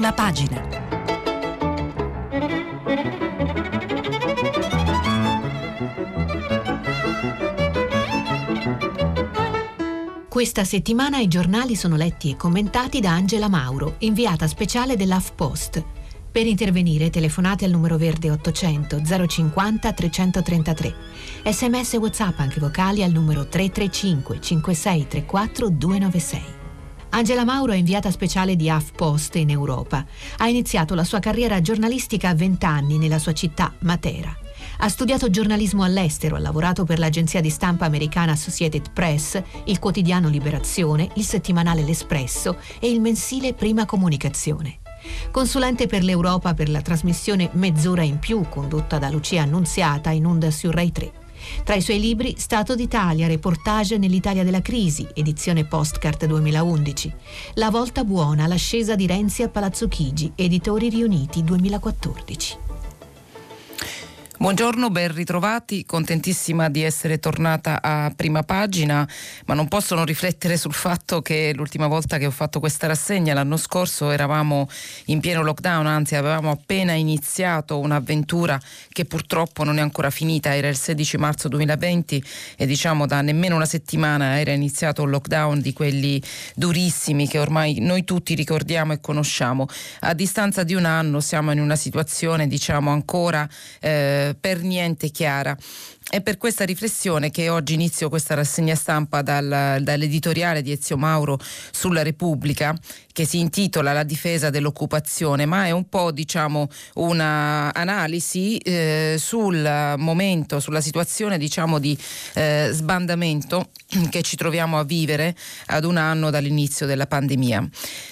Prima pagina. Questa settimana i giornali sono letti e commentati da Angela Mauro, inviata speciale dell'AFPost. Per intervenire telefonate al numero verde 800 050 333. Sms WhatsApp anche vocali al numero 335 5634 296. Angela Mauro è inviata speciale di HuffPost in Europa. Ha iniziato la sua carriera giornalistica a 20 anni nella sua città, Matera. Ha studiato giornalismo all'estero, ha lavorato per l'agenzia di stampa americana Associated Press, il quotidiano Liberazione, il settimanale L'Espresso e il mensile Prima Comunicazione. Consulente per l'Europa per la trasmissione Mezz'ora in più, condotta da Lucia Annunziata in onda su Rai 3. Tra i suoi libri Stato d'Italia, reportage nell'Italia della crisi, edizione Postcard 2011. La volta buona, l'ascesa di Renzi a Palazzo Chigi, editori riuniti 2014. Buongiorno, ben ritrovati, contentissima di essere tornata a prima pagina, ma non posso non riflettere sul fatto che l'ultima volta che ho fatto questa rassegna, l'anno scorso, eravamo in pieno lockdown, anzi avevamo appena iniziato un'avventura che purtroppo non è ancora finita, era il 16 marzo 2020 e diciamo da nemmeno una settimana era iniziato un lockdown di quelli durissimi che ormai noi tutti ricordiamo e conosciamo. A distanza di un anno siamo in una situazione diciamo ancora... Eh, per niente chiara. È per questa riflessione che oggi inizio questa rassegna stampa dal, dall'editoriale di Ezio Mauro sulla Repubblica che si intitola La difesa dell'occupazione, ma è un po' diciamo un'analisi eh, sul momento, sulla situazione diciamo di eh, sbandamento che ci troviamo a vivere ad un anno dall'inizio della pandemia.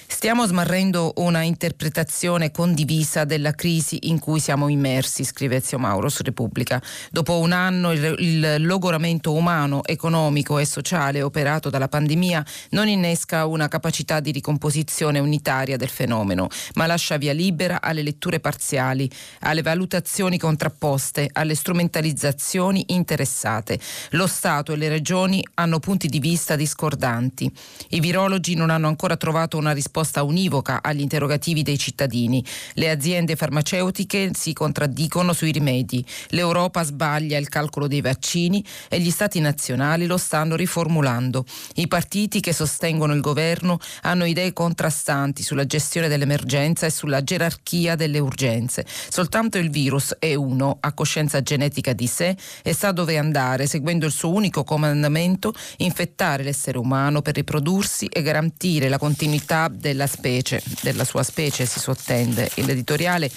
Stiamo smarrendo una interpretazione condivisa della crisi in cui siamo immersi, scrive Ezio Mauro su Repubblica. Dopo un anno il, il logoramento umano, economico e sociale operato dalla pandemia non innesca una capacità di ricomposizione unitaria del fenomeno, ma lascia via libera alle letture parziali, alle valutazioni contrapposte, alle strumentalizzazioni interessate. Lo Stato e le regioni hanno punti di vista discordanti. I virologi non hanno ancora trovato una risposta univoca agli interrogativi dei cittadini. Le aziende farmaceutiche si contraddicono sui rimedi. L'Europa sbaglia il calcolo dei vaccini e gli stati nazionali lo stanno riformulando. I partiti che sostengono il governo hanno idee contrastanti sulla gestione dell'emergenza e sulla gerarchia delle urgenze. Soltanto il virus è uno, ha coscienza genetica di sé e sa dove andare, seguendo il suo unico comandamento, infettare l'essere umano per riprodursi e garantire la continuità della specie, della sua specie si sottende. L'editoriale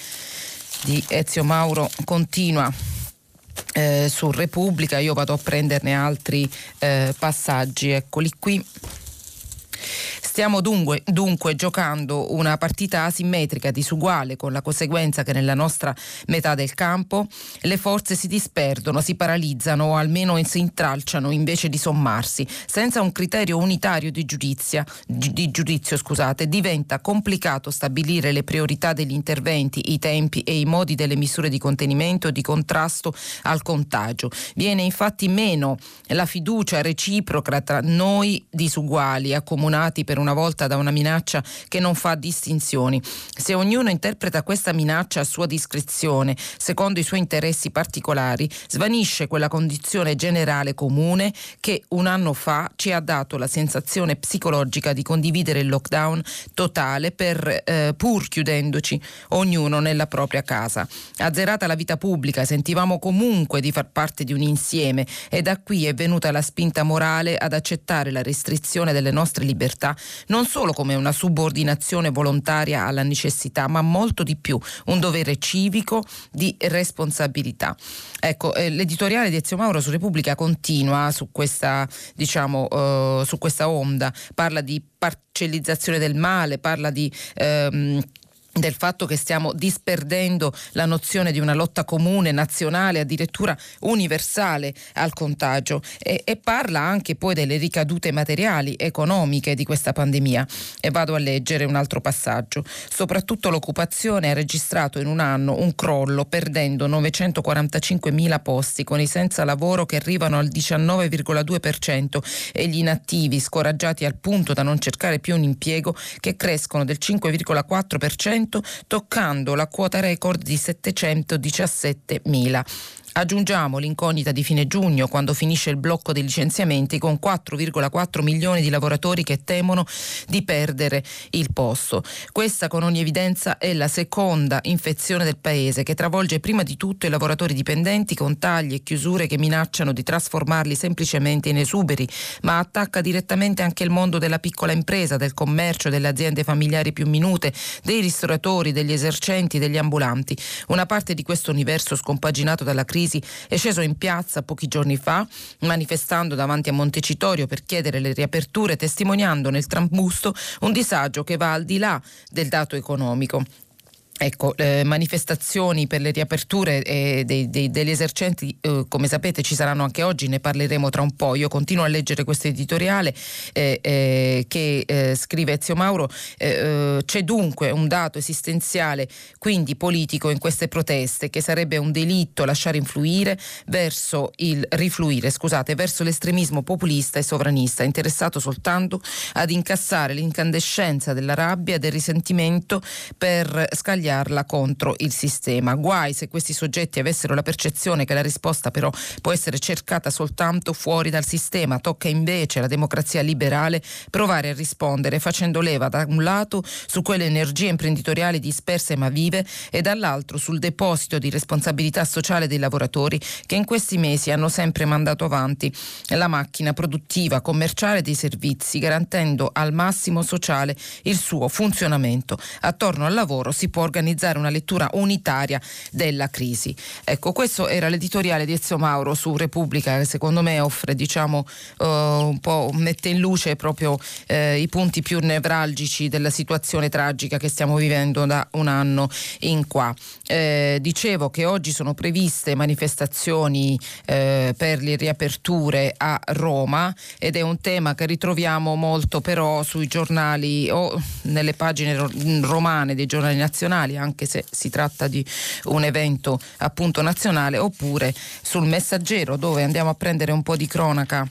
di Ezio Mauro continua eh, su Repubblica, io vado a prenderne altri eh, passaggi, eccoli qui. Stiamo dunque, dunque, giocando una partita asimmetrica disuguale con la conseguenza che nella nostra metà del campo le forze si disperdono, si paralizzano o almeno si intralciano invece di sommarsi. Senza un criterio unitario di, giudizia, di giudizio scusate, diventa complicato stabilire le priorità degli interventi, i tempi e i modi delle misure di contenimento e di contrasto al contagio. Viene infatti meno la fiducia reciproca tra noi disuguali, accomunati per una volta da una minaccia che non fa distinzioni. Se ognuno interpreta questa minaccia a sua discrezione, secondo i suoi interessi particolari, svanisce quella condizione generale comune che un anno fa ci ha dato la sensazione psicologica di condividere il lockdown totale per, eh, pur chiudendoci ognuno nella propria casa. Azzerata la vita pubblica, sentivamo comunque di far parte di un insieme e da qui è venuta la spinta morale ad accettare la restrizione delle nostre libertà non solo come una subordinazione volontaria alla necessità, ma molto di più, un dovere civico di responsabilità. Ecco, eh, l'editoriale di Ezio Mauro su Repubblica continua su questa, diciamo, uh, su questa onda, parla di parcellizzazione del male, parla di ehm, del fatto che stiamo disperdendo la nozione di una lotta comune, nazionale, addirittura universale al contagio e, e, parla anche poi delle ricadute materiali, economiche di questa pandemia. E vado a leggere un altro passaggio. Soprattutto l'occupazione ha registrato in un anno un crollo, perdendo 945 mila posti, con i senza lavoro che arrivano al 19,2% e gli inattivi, scoraggiati al punto da non cercare più un impiego, che crescono del 5,4% 10%, toccando la quota record di 717 mila. Aggiungiamo l'incognita di fine giugno, quando finisce il blocco dei licenziamenti, con 4,4 milioni di lavoratori che temono di perdere il posto. Questa, con ogni evidenza, è la seconda infezione del Paese, che travolge prima di tutto i lavoratori dipendenti con tagli e chiusure che minacciano di trasformarli semplicemente in esuberi, ma attacca direttamente anche il mondo della piccola impresa, del commercio, delle aziende familiari più minute, dei ristoratori, degli esercenti, degli ambulanti. Una parte di questo universo scompaginato dalla crisi crisi, è sceso in piazza pochi giorni fa manifestando davanti a Montecitorio per chiedere le riaperture, testimoniando nel trambusto un disagio che va al di là del dato economico. Ecco, eh, manifestazioni per le riaperture eh, dei, dei, degli esercenti, eh, come sapete, ci saranno anche oggi, ne parleremo tra un po'. Io continuo a leggere questo editoriale eh, eh, che eh, scrive Ezio Mauro. c'è dunque un dato esistenziale, quindi politico, in queste proteste, che sarebbe un delitto lasciare influire verso il rifluire, scusate, verso l'estremismo populista e sovranista, interessato soltanto ad incassare l'incandescenza della rabbia del risentimento per scagliare sbagliarla contro il sistema. Guai se questi soggetti avessero la percezione che la risposta però può essere cercata soltanto fuori dal sistema. Tocca invece alla democrazia liberale provare a rispondere facendo leva da un lato su quelle energie imprenditoriali disperse ma vive e dall'altro sul deposito di responsabilità sociale dei lavoratori che in questi mesi hanno sempre mandato avanti la macchina produttiva, commerciale dei servizi, garantendo al massimo sociale il suo funzionamento. Attorno al lavoro si può organizzare una lettura unitaria della crisi. Ecco, questo era l'editoriale di Ezio Mauro su Repubblica che secondo me offre, diciamo, uh, un po' mette in luce proprio uh, i punti più nevralgici della situazione tragica che stiamo vivendo da un anno in qua. Eh, dicevo che oggi sono previste manifestazioni eh, per le riaperture a Roma ed è un tema che ritroviamo molto però sui giornali o nelle pagine romane dei giornali nazionali nazionali, anche se si tratta di un evento appunto nazionale, oppure sul messaggero dove andiamo a prendere un po' di cronaca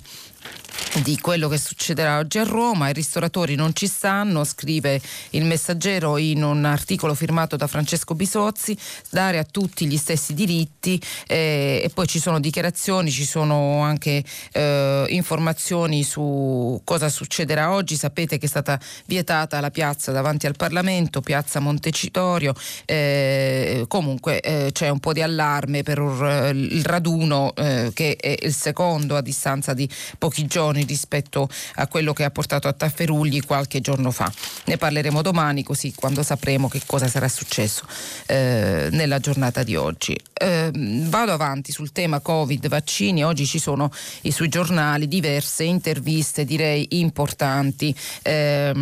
di quello che succederà oggi a Roma. I ristoratori non ci stanno, scrive il messaggero in un articolo firmato da Francesco Bisozzi, dare a tutti gli stessi diritti eh, e poi ci sono dichiarazioni, ci sono anche eh, informazioni su cosa succederà oggi. Sapete che è stata vietata la piazza davanti al Parlamento, piazza Montecitorio, eh, comunque eh, c'è un po' di allarme per il raduno eh, che è il secondo a distanza di pochi giorni riduzioni rispetto a quello che ha portato a Tafferugli qualche giorno fa. Ne parleremo domani così quando sapremo che cosa sarà successo eh, nella giornata di oggi. Eh, vado avanti sul tema Covid, vaccini, oggi ci sono sui giornali diverse interviste direi importanti. Eh,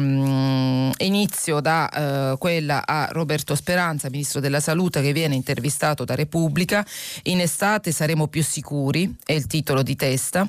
inizio da eh, quella a Roberto Speranza, ministro della Salute, che viene intervistato da Repubblica. In estate saremo più sicuri, è il titolo di testa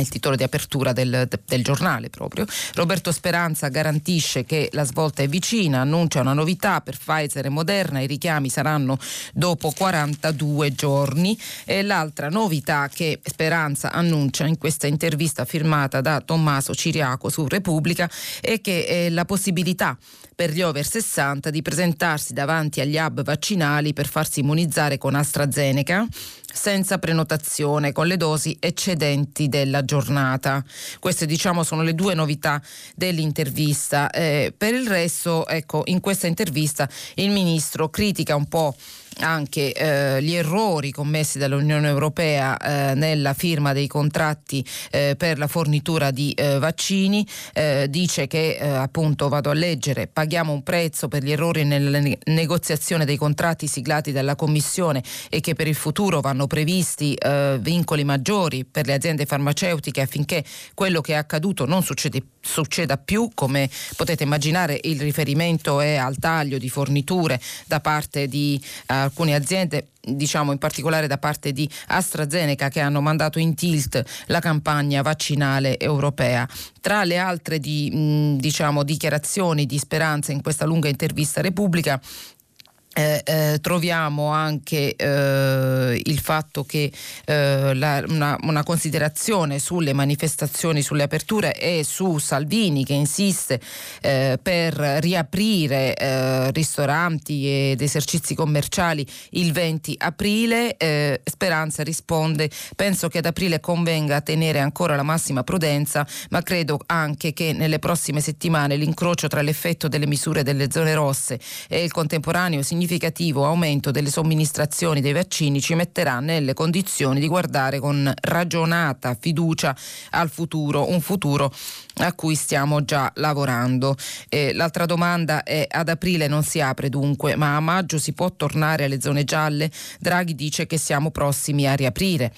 il titolo di apertura del, del, giornale proprio. Roberto Speranza garantisce che la svolta è vicina, annuncia una novità per Pfizer e Moderna, i richiami saranno dopo 42 giorni e l'altra novità che Speranza annuncia in questa intervista firmata da Tommaso Ciriaco su Repubblica è che è la possibilità per gli over 60 di presentarsi davanti agli hub vaccinali per farsi immunizzare con AstraZeneca senza prenotazione con le dosi eccedenti della giornata. Queste diciamo sono le due novità dell'intervista. Eh, per il resto, ecco, in questa intervista il ministro critica un po' anche eh, gli errori commessi dall'Unione Europea eh, nella firma dei contratti eh, per la fornitura di eh, vaccini, eh, dice che eh, appunto vado a leggere, paghiamo un prezzo per gli errori nella negoziazione dei contratti siglati dalla Commissione e che per il futuro vanno previsti vincoli maggiori per le aziende farmaceutiche affinché quello che è accaduto non succede, succeda più, come potete immaginare il riferimento è al taglio di forniture da parte di alcune aziende diciamo in particolare da parte di AstraZeneca che hanno mandato in tilt la campagna vaccinale europea. Tra le altre di, diciamo, dichiarazioni di speranza in questa lunga intervista Repubblica eh, eh, troviamo anche eh, il fatto che eh, la, una, una, considerazione sulle manifestazioni, sulle aperture e su Salvini che insiste eh, per riaprire eh, ristoranti ed esercizi commerciali il 20 aprile. Speranza risponde penso che ad aprile convenga tenere ancora la massima prudenza ma credo anche che nelle prossime settimane l'incrocio tra l'effetto delle misure delle zone rosse e il contemporaneo significato significativo aumento delle somministrazioni dei vaccini ci metterà nelle condizioni di guardare con ragionata fiducia al futuro, un futuro a cui stiamo già lavorando. Eh, l'altra domanda è ad aprile non si apre dunque, ma a maggio si può tornare alle zone gialle? Draghi dice che siamo prossimi a riaprire.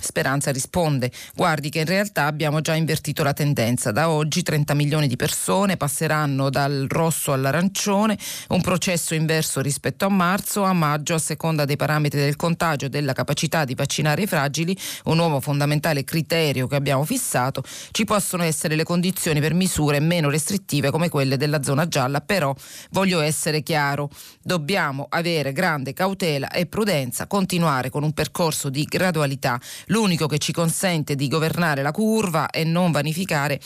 Speranza risponde, guardi che in realtà abbiamo già invertito la tendenza, da oggi 30 milioni di persone passeranno dal rosso all'arancione, un processo inverso rispetto a marzo, a maggio a seconda dei parametri del contagio e della capacità di vaccinare i fragili, un nuovo fondamentale criterio che abbiamo fissato, ci possono essere le condizioni per misure meno restrittive come quelle della zona gialla, però voglio essere chiaro, dobbiamo avere grande cautela e prudenza, continuare con un percorso di gradualità l'unico che ci consente di governare la curva e non vanificare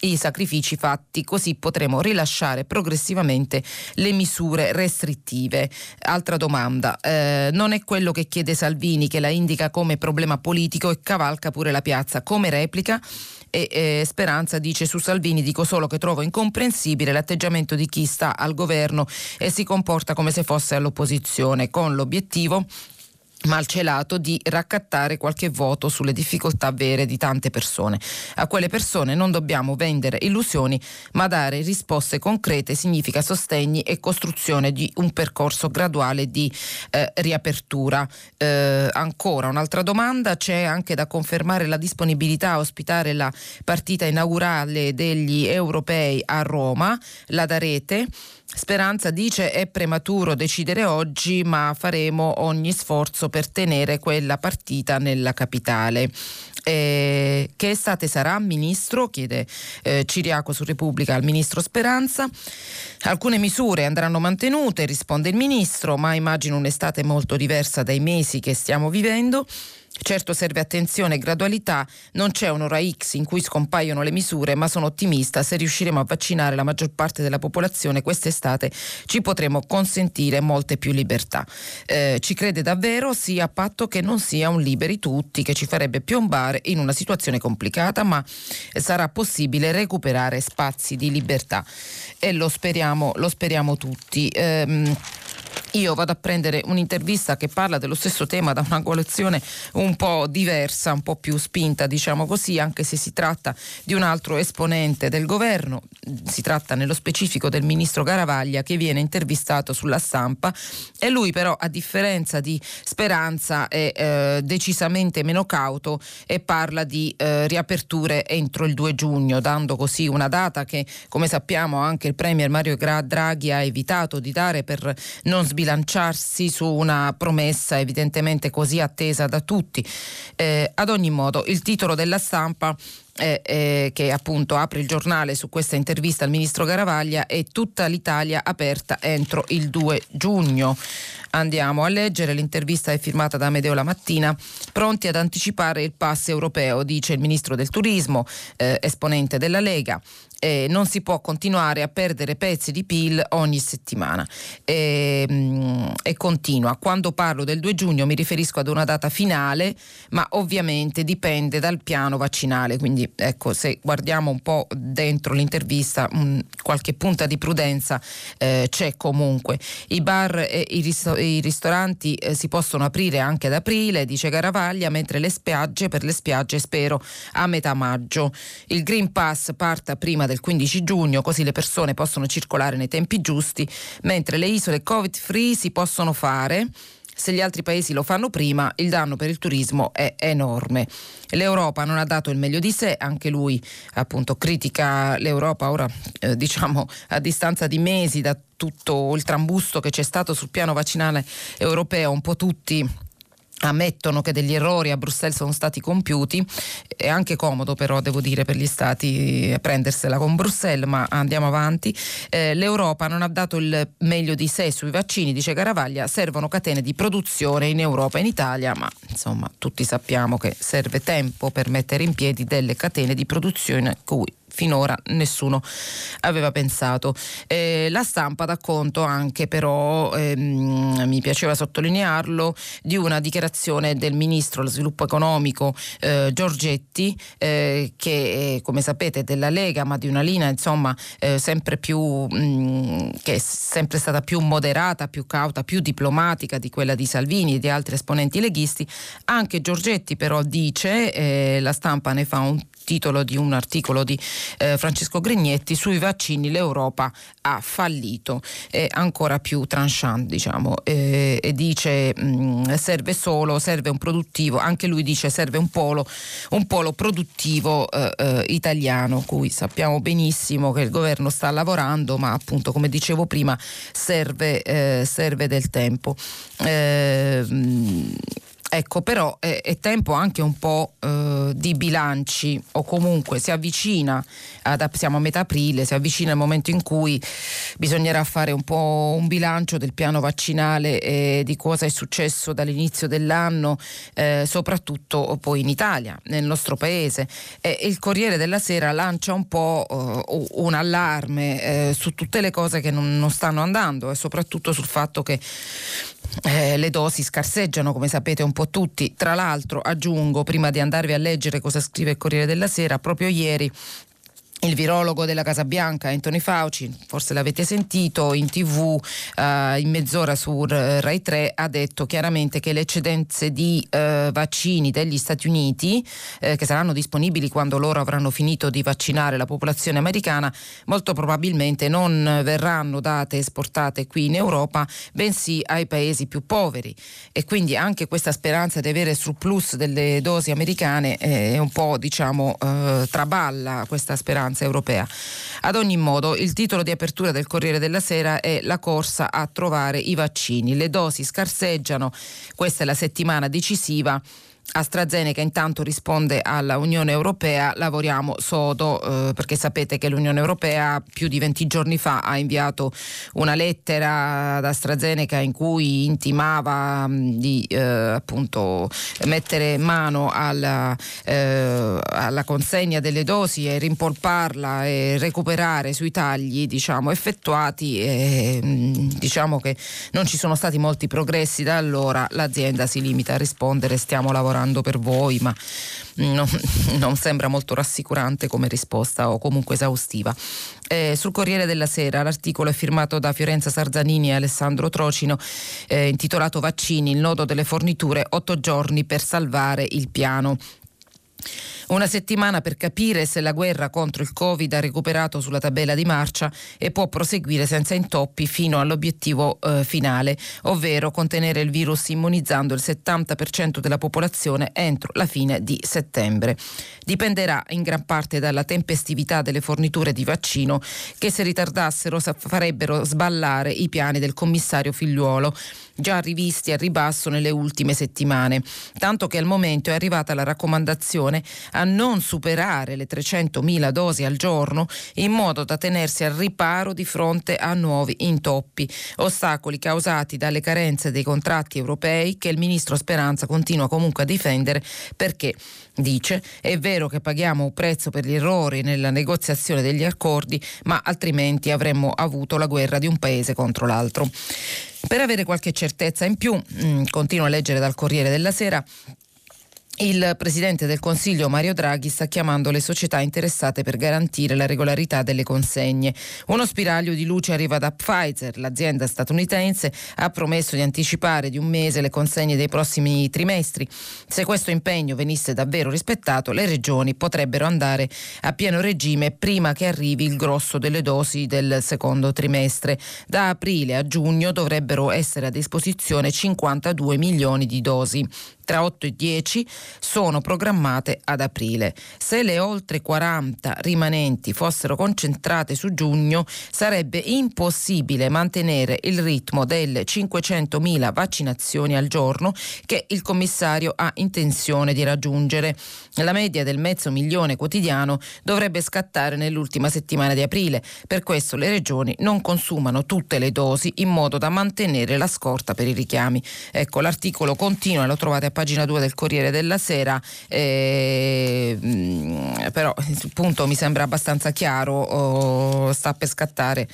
i sacrifici fatti, così potremo rilasciare progressivamente le misure restrittive. Altra domanda, eh, non è quello che chiede Salvini che la indica come problema politico e cavalca pure la piazza come replica? E eh, Speranza dice su Salvini dico solo che trovo incomprensibile l'atteggiamento di chi sta al governo e si comporta come se fosse all'opposizione con l'obiettivo malcelato di raccattare qualche voto sulle difficoltà vere di tante persone. A quelle persone non dobbiamo vendere illusioni, ma dare risposte concrete significa sostegni e costruzione di un percorso graduale di eh, riapertura. Eh, ancora un'altra domanda, c'è anche da confermare la disponibilità a ospitare la partita inaugurale degli europei a Roma, la darete. Speranza dice è prematuro decidere oggi, ma faremo ogni sforzo per tenere quella partita nella capitale. Eh, che estate sarà, ministro? chiede eh, Ciriaco su Repubblica al ministro Speranza. Alcune misure andranno mantenute, risponde il ministro, ma immagino un'estate molto diversa dai mesi che stiamo vivendo. Certo serve attenzione e gradualità, non c'è un'ora X in cui scompaiono le misure, ma sono ottimista, se riusciremo a vaccinare la maggior parte della popolazione quest'estate ci potremo consentire molte più libertà. Eh, ci crede davvero, sia a patto che non sia un liberi tutti che ci farebbe piombare in una situazione complicata, ma sarà possibile recuperare spazi di libertà e lo speriamo, lo speriamo tutti. Eh, io vado a prendere un'intervista che parla dello stesso tema da una coalizione un po' diversa, un po' più spinta, diciamo così, anche se si tratta di un altro esponente del governo. Si tratta nello specifico del ministro Garavaglia che viene intervistato sulla stampa e lui però a differenza di Speranza è eh, decisamente meno cauto e parla di eh, riaperture entro il 2 giugno, dando così una data che come sappiamo anche il Premier Mario Draghi ha evitato di dare per non sbilanciare sbilanciarsi su una promessa evidentemente così attesa da tutti. Eh, ad ogni modo, il titolo della stampa eh, eh, che appunto apre il giornale su questa intervista al ministro Garavaglia è tutta l'Italia aperta entro il 2 giugno. Andiamo a leggere, l'intervista è firmata da Medeo la mattina, pronti ad anticipare il pass europeo, dice il ministro del turismo, eh, esponente della Lega eh, non si può continuare a perdere pezzi di PIL ogni settimana. E, ehm, e, continua. Quando parlo del 2 giugno mi riferisco ad una data finale, ma ovviamente dipende dal piano vaccinale. Quindi ecco, se guardiamo un po' dentro l'intervista, mh, qualche punta di prudenza eh, c'è comunque. I bar e i, risto- i ristoranti eh, si possono aprire anche ad aprile, dice Garavaglia, mentre le spiagge, per le spiagge spero a metà maggio. Il Green Pass parta prima del 15 giugno, così le persone possono circolare nei tempi giusti, mentre le isole Covid free si possono fare se gli altri paesi lo fanno prima, il danno per il turismo è enorme. L'Europa non ha dato il meglio di sé, anche lui appunto critica l'Europa ora eh, diciamo a distanza di mesi da tutto il trambusto che c'è stato sul piano vaccinale europeo, un po' tutti ammettono che degli errori a Bruxelles sono stati compiuti, è anche comodo però devo dire per gli stati prendersela con Bruxelles, ma andiamo avanti. Eh, L'Europa non ha dato il meglio di sé sui vaccini, dice Caravaglia, servono catene di produzione in Europa e in Italia, ma insomma tutti sappiamo che serve tempo per mettere in piedi delle catene di produzione cui finora nessuno aveva pensato. Eh, la stampa dà conto anche però, ehm, mi piaceva sottolinearlo, di una dichiarazione del ministro dello sviluppo economico eh, Giorgetti eh, che come sapete è della Lega ma di una linea insomma eh, sempre più mh, mm, che è sempre stata più moderata, più cauta, più diplomatica di quella di Salvini e di altri esponenti leghisti. Anche Giorgetti però dice, eh, la stampa ne fa un titolo di un articolo di eh, Francesco Grignetti, sui vaccini l'Europa ha fallito, è ancora più tranchant diciamo, eh, e dice mh, mm, serve solo, serve un produttivo, anche lui dice serve un polo, un polo produttivo eh, eh italiano, cui sappiamo benissimo che il governo sta lavorando, ma appunto come dicevo prima serve, eh, serve del tempo. Eh, Ecco, però è, è, tempo anche un po' eh, di bilanci o comunque si avvicina, ad, siamo a metà aprile, si avvicina il momento in cui bisognerà fare un po' un bilancio del piano vaccinale e di cosa è successo dall'inizio dell'anno, eh, soprattutto poi in Italia, nel nostro paese. E il Corriere della Sera lancia un po' eh, un allarme eh, su tutte le cose che non, non stanno andando e soprattutto sul fatto che eh, le dosi scarseggiano, come sapete un po' tutti. Tra l'altro, aggiungo, prima di andarvi a leggere cosa scrive il Corriere della Sera, proprio ieri il virologo della Casa Bianca Anthony Fauci, forse l'avete sentito in tv eh, in mezz'ora su Rai 3, ha detto chiaramente che le eccedenze di eh, vaccini degli Stati Uniti, eh, che saranno disponibili quando loro avranno finito di vaccinare la popolazione americana, molto probabilmente non verranno date esportate qui in Europa, bensì ai paesi più poveri. E quindi anche questa speranza di avere surplus delle dosi americane è un po' diciamo eh, traballa questa speranza maggioranza europea. Ad ogni modo, il titolo di apertura del Corriere della Sera è La corsa a trovare i vaccini. Le dosi scarseggiano, questa è la settimana decisiva AstraZeneca intanto risponde alla Unione Europea, lavoriamo sodo eh, perché sapete che l'Unione Europea più di 20 giorni fa ha inviato una lettera ad AstraZeneca in cui intimava mh, di eh, appunto mettere mano alla, eh, alla, consegna delle dosi e rimpolparla e recuperare sui tagli diciamo, effettuati e mh, diciamo che non ci sono stati molti progressi da allora, l'azienda si limita a rispondere stiamo lavorando lavorando per voi, ma non, non sembra molto rassicurante come risposta o comunque esaustiva. Eh, sul Corriere della Sera l'articolo è firmato da Fiorenza Sarzanini e Alessandro Trocino, eh, intitolato Vaccini, il nodo delle forniture, otto giorni per salvare il piano. Una settimana per capire se la guerra contro il Covid ha recuperato sulla tabella di marcia e può proseguire senza intoppi fino all'obiettivo eh, finale, ovvero contenere il virus immunizzando il 70% della popolazione entro la fine di settembre. Dipenderà in gran parte dalla tempestività delle forniture di vaccino che se ritardassero farebbero sballare i piani del commissario Figliuolo già rivisti a ribasso nelle ultime settimane, tanto che al momento è arrivata la raccomandazione a non superare le 300.000 dosi al giorno in modo da tenersi al riparo di fronte a nuovi intoppi, ostacoli causati dalle carenze dei contratti europei che il ministro Speranza continua comunque a difendere perché dice è vero che paghiamo un prezzo per gli errori nella negoziazione degli accordi, ma altrimenti avremmo avuto la guerra di un paese contro l'altro. Per avere qualche certezza in più, mh, mm, continuo a leggere dal Corriere della Sera, il Presidente del Consiglio Mario Draghi sta chiamando le società interessate per garantire la regolarità delle consegne. Uno spiraglio di luce arriva da Pfizer. L'azienda statunitense ha promesso di anticipare di un mese le consegne dei prossimi trimestri. Se questo impegno venisse davvero rispettato, le regioni potrebbero andare a pieno regime prima che arrivi il grosso delle dosi del secondo trimestre. Da aprile a giugno dovrebbero essere a disposizione 52 milioni di dosi. Tra 8 e 10 sono programmate ad aprile. Se le oltre 40 rimanenti fossero concentrate su giugno, sarebbe impossibile mantenere il ritmo delle 500.000 vaccinazioni al giorno che il commissario ha intenzione di raggiungere. La media del mezzo milione quotidiano dovrebbe scattare nell'ultima settimana di aprile. Per questo le regioni non consumano tutte le dosi in modo da mantenere la scorta per i richiami. Ecco, l'articolo continua, lo trovate a pagina 2 del Corriere della Sera, eh, però il punto mi sembra abbastanza chiaro, oh, sta per scattare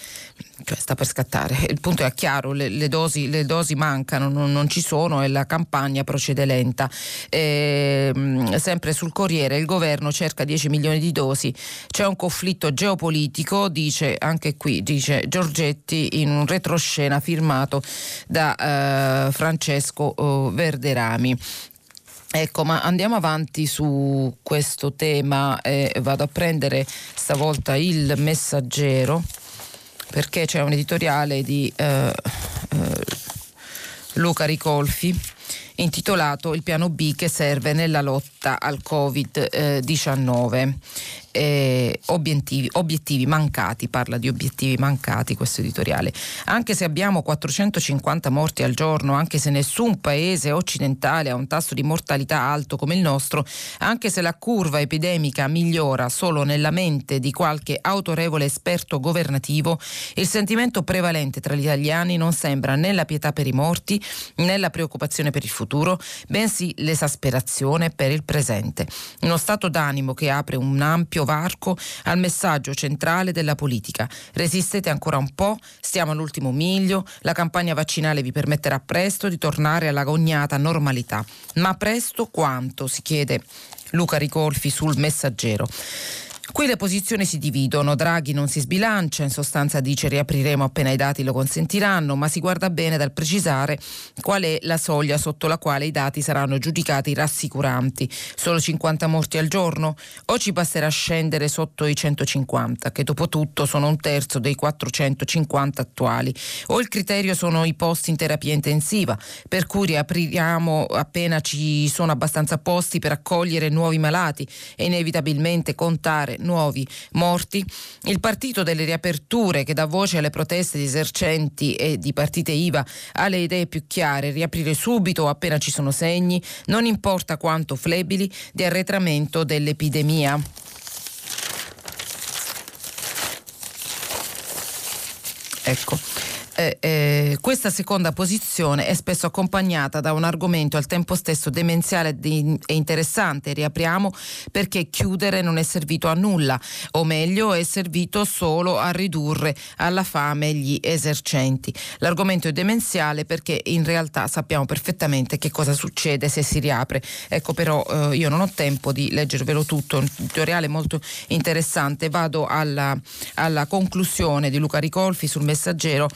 cioè sta per scattare. Il punto è chiaro, le, le, dosi, le dosi, mancano, non, non, ci sono e la campagna procede lenta. E, ehm, sempre sul Corriere il governo cerca 10 milioni di dosi, c'è un conflitto geopolitico, dice anche qui, dice Giorgetti in un retroscena firmato da uh, Francesco uh, Verderami. Ecco, ma andiamo avanti su questo tema e vado a prendere stavolta il messaggero perché c'è un editoriale di eh, eh, Luca Ricolfi intitolato Il piano B che serve nella lotta al Covid-19 eh, obiettivi, obiettivi, mancati, parla di obiettivi mancati questo editoriale. Anche se abbiamo 450 morti al giorno, anche se nessun paese occidentale ha un tasso di mortalità alto come il nostro, anche se la curva epidemica migliora solo nella mente di qualche autorevole esperto governativo, il sentimento prevalente tra gli italiani non sembra né la pietà per i morti né la preoccupazione per il futuro, bensì l'esasperazione per il presente. Uno stato d'animo che apre un ampio varco al messaggio centrale della politica. Resistete ancora un po', stiamo all'ultimo miglio, la campagna vaccinale vi permetterà presto di tornare alla gognata normalità. Ma presto quanto? si chiede Luca Ricolfi sul messaggero. Qui le posizioni si dividono, Draghi non si sbilancia, in sostanza dice riapriremo appena i dati lo consentiranno, ma si guarda bene dal precisare qual è la soglia sotto la quale i dati saranno giudicati rassicuranti. Solo 50 morti al giorno? O ci basterà scendere sotto i 150, che dopo tutto sono un terzo dei 450 attuali? O il criterio sono i posti in terapia intensiva, per cui riapriremo appena ci sono abbastanza posti per accogliere nuovi malati e inevitabilmente contare nuovi morti. Il partito delle riaperture che dà voce alle proteste di esercenti e di partite IVA ha le idee più chiare, riaprire subito appena ci sono segni, non importa quanto flebili, di arretramento dell'epidemia. Ecco eh, eh, questa seconda posizione è spesso accompagnata da un argomento al tempo stesso demenziale e interessante, riapriamo, perché chiudere non è servito a nulla, o meglio è servito solo a ridurre alla fame gli esercenti. L'argomento è demenziale perché in realtà sappiamo perfettamente che cosa succede se si riapre. Ecco però eh, io non ho tempo di leggervelo tutto, un tutoriale molto interessante, vado alla, alla conclusione di Luca Ricolfi sul messaggero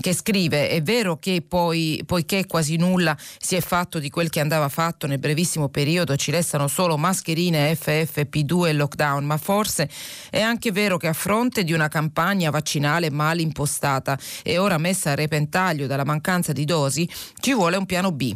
che scrive è vero che poi, poiché quasi nulla si è fatto di quel che andava fatto nel brevissimo periodo, ci restano solo mascherine FFP2 e lockdown, ma forse è anche vero che a fronte di una campagna vaccinale mal impostata e ora messa a repentaglio dalla mancanza di dosi, ci vuole un piano B.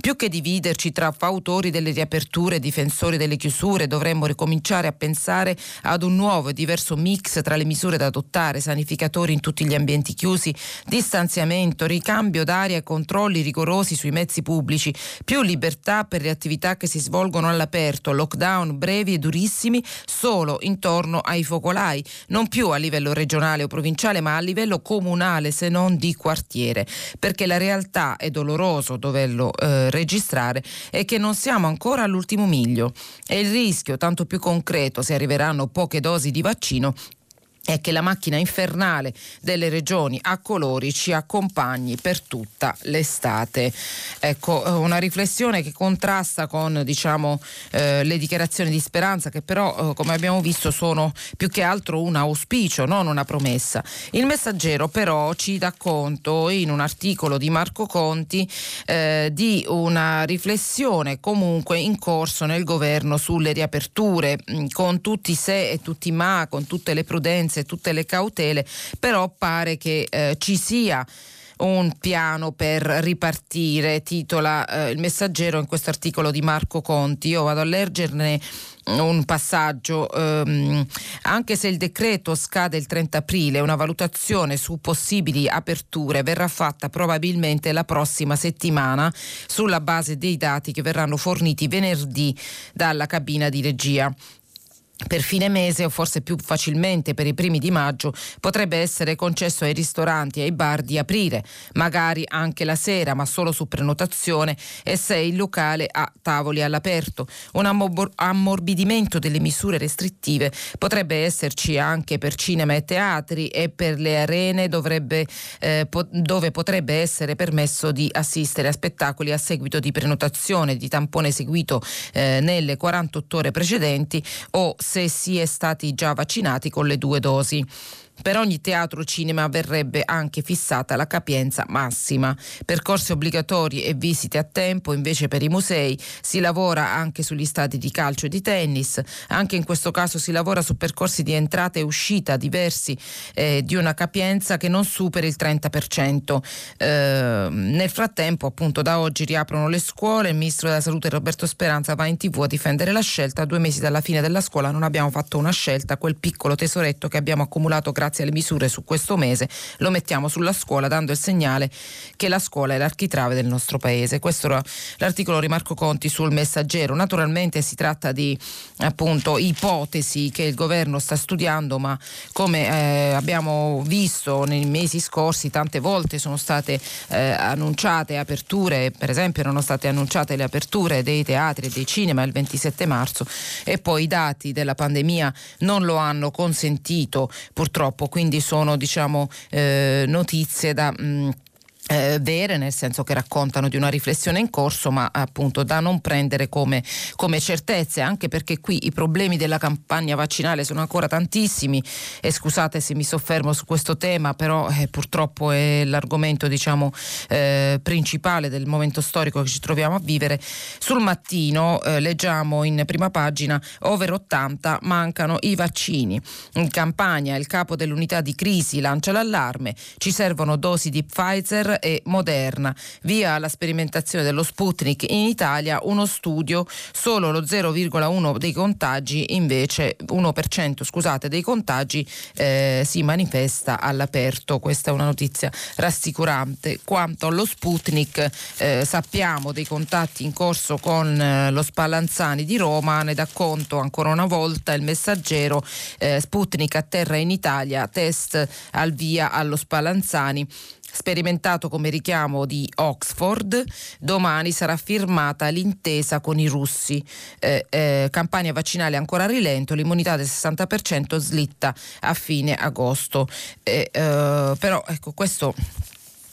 Più che dividerci tra fautori delle riaperture e difensori delle chiusure, dovremmo ricominciare a pensare ad un nuovo e diverso mix tra le misure da adottare, sanificatori in tutti gli ambienti chiusi, distanziamento, ricambio d'aria e controlli rigorosi sui mezzi pubblici, più libertà per le attività che si svolgono all'aperto, lockdown brevi e durissimi solo intorno ai focolai, non più a livello regionale o provinciale, ma a livello comunale, se non di quartiere, perché la realtà è doloroso doverlo eh, registrare è che non siamo ancora all'ultimo miglio. E il rischio, tanto più concreto se arriveranno poche dosi di vaccino, è che la macchina infernale delle regioni a colori ci accompagni per tutta l'estate. Ecco, eh, una riflessione che contrasta con diciamo, eh, le dichiarazioni di speranza che però, eh, come abbiamo visto, sono più che altro un auspicio, non una promessa. Il messaggero però ci dà conto in un articolo di Marco Conti eh, di una riflessione comunque in corso nel governo sulle riaperture, mh, con tutti i se e tutti i ma, con tutte le prudenze tutte le cautele, però pare che eh, ci sia un piano per ripartire, titola eh, il messaggero in questo articolo di Marco Conti. Io vado a leggerne un passaggio, ehm, anche se il decreto scade il 30 aprile, una valutazione su possibili aperture verrà fatta probabilmente la prossima settimana sulla base dei dati che verranno forniti venerdì dalla cabina di regia per fine mese o forse più facilmente per i primi di maggio potrebbe essere concesso ai ristoranti e ai bar di aprire, magari anche la sera, ma solo su prenotazione e se il locale ha tavoli all'aperto. Un ammorbidimento delle misure restrittive potrebbe esserci anche per cinema e teatri e per le arene dovrebbe, eh, po- dove potrebbe essere permesso di assistere a spettacoli a seguito di prenotazione, di tampone eseguito eh, nelle 48 ore precedenti o se si è stati già vaccinati con le due dosi. Per ogni teatro o cinema verrebbe anche fissata la capienza massima. Percorsi obbligatori e visite a tempo, invece per i musei si lavora anche sugli stadi di calcio e di tennis. Anche in questo caso si lavora su percorsi di entrata e uscita diversi eh, di una capienza che non superi il 30%. Eh, nel frattempo, appunto, da oggi riaprono le scuole. Il ministro della Salute Roberto Speranza va in tv a difendere la scelta. Due mesi dalla fine della scuola non abbiamo fatto una scelta, quel piccolo tesoretto che abbiamo accumulato grazie grazie alle misure su questo mese, lo mettiamo sulla scuola dando il segnale che la scuola è l'architrave del nostro paese. Questo era l'articolo di Marco Conti sul messaggero. Naturalmente si tratta di appunto ipotesi che il governo sta studiando, ma come eh, abbiamo visto nei mesi scorsi tante volte sono state eh, annunciate aperture, per esempio erano state annunciate le aperture dei teatri e dei cinema il 27 marzo e poi i dati della pandemia non lo hanno consentito purtroppo quindi sono diciamo, eh, notizie da... Mh, mm, eh, vere, nel senso che raccontano di una riflessione in corso, ma appunto da non prendere come, come, certezze, anche perché qui i problemi della campagna vaccinale sono ancora tantissimi e scusate se mi soffermo su questo tema, però eh, purtroppo è l'argomento diciamo, eh, principale del momento storico che ci troviamo a vivere. Sul mattino eh, leggiamo in prima pagina over 80 mancano i vaccini. In campagna il capo dell'unità di crisi lancia l'allarme, ci servono dosi di Pfizer e Moderna. Via la sperimentazione dello Sputnik in Italia, uno studio, solo lo 0,1 dei contagi, invece 1% scusate, dei contagi eh, si manifesta all'aperto. Questa è una notizia rassicurante. Quanto allo Sputnik, eh, sappiamo dei contatti in corso con eh, lo Spallanzani di Roma, ne dà conto ancora una volta il messaggero eh, Sputnik a terra in Italia, test al via allo Spallanzani sperimentato come richiamo di Oxford, domani sarà firmata l'intesa con i russi. Eh, eh, campagna vaccinale ancora a rilento, l'immunità del 60% slitta a fine agosto. Eh, però ecco questo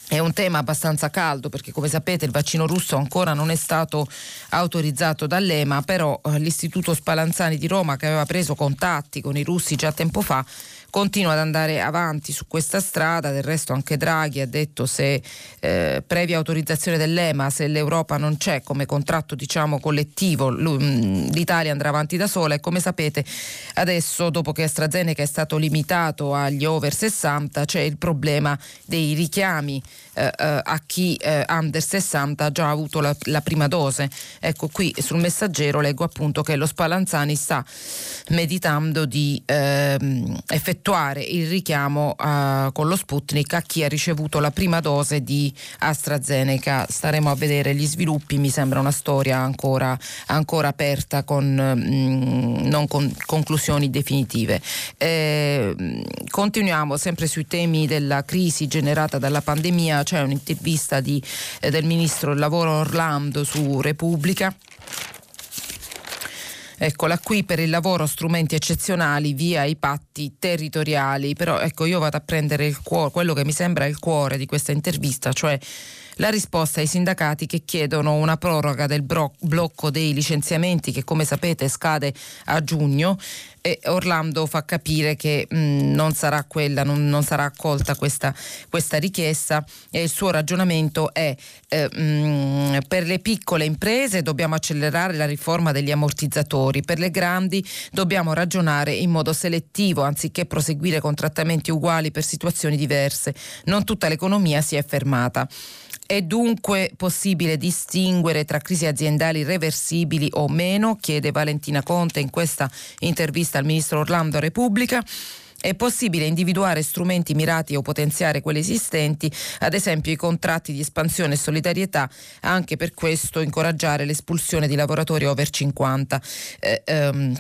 è un tema abbastanza caldo perché come sapete il vaccino russo ancora non è stato autorizzato dall'EMA, però eh, l'Istituto Spallanzani di Roma che aveva preso contatti con i russi già tempo fa continua ad andare avanti su questa strada, del resto anche Draghi ha detto se eh, previa autorizzazione dell'EMA, se l'Europa non c'è come contratto diciamo collettivo, mm, l'Italia andrà avanti da sola. E come sapete adesso dopo che AstraZeneca è stato limitato agli over 60 c'è il problema dei richiami eh, eh, a chi eh, under 60 ha già avuto la, la, prima dose. Ecco qui sul messaggero leggo appunto che lo Spallanzani sta meditando di ehm, effettuare il richiamo eh, con lo Sputnik a chi ha ricevuto la prima dose di AstraZeneca. Staremo a vedere gli sviluppi, mi sembra una storia ancora, ancora aperta con mh, mm, non con conclusioni definitive. Eh, continuiamo sempre sui temi della crisi generata dalla pandemia c'è un'intervista di, eh, del ministro del lavoro Orlando su Repubblica. Eccola qui per il lavoro strumenti eccezionali via i patti territoriali, però ecco io vado a prendere il cuore, quello che mi sembra il cuore di questa intervista, cioè la risposta ai sindacati che chiedono una proroga del bro- blocco dei licenziamenti che come sapete scade a giugno e Orlando fa capire che mh, mm, non sarà quella, non, non sarà accolta questa, questa, richiesta e il suo ragionamento è eh, mh, mm, per le piccole imprese dobbiamo accelerare la riforma degli ammortizzatori, per le grandi dobbiamo ragionare in modo selettivo anziché proseguire con trattamenti uguali per situazioni diverse. Non tutta l'economia si è fermata. È dunque possibile distinguere tra crisi aziendali reversibili o meno? chiede Valentina Conte in questa intervista al ministro Orlando Repubblica. È possibile individuare strumenti mirati o potenziare quelli esistenti, ad esempio i contratti di espansione e solidarietà, anche per questo incoraggiare l'espulsione di lavoratori over 50. Eh, ehm,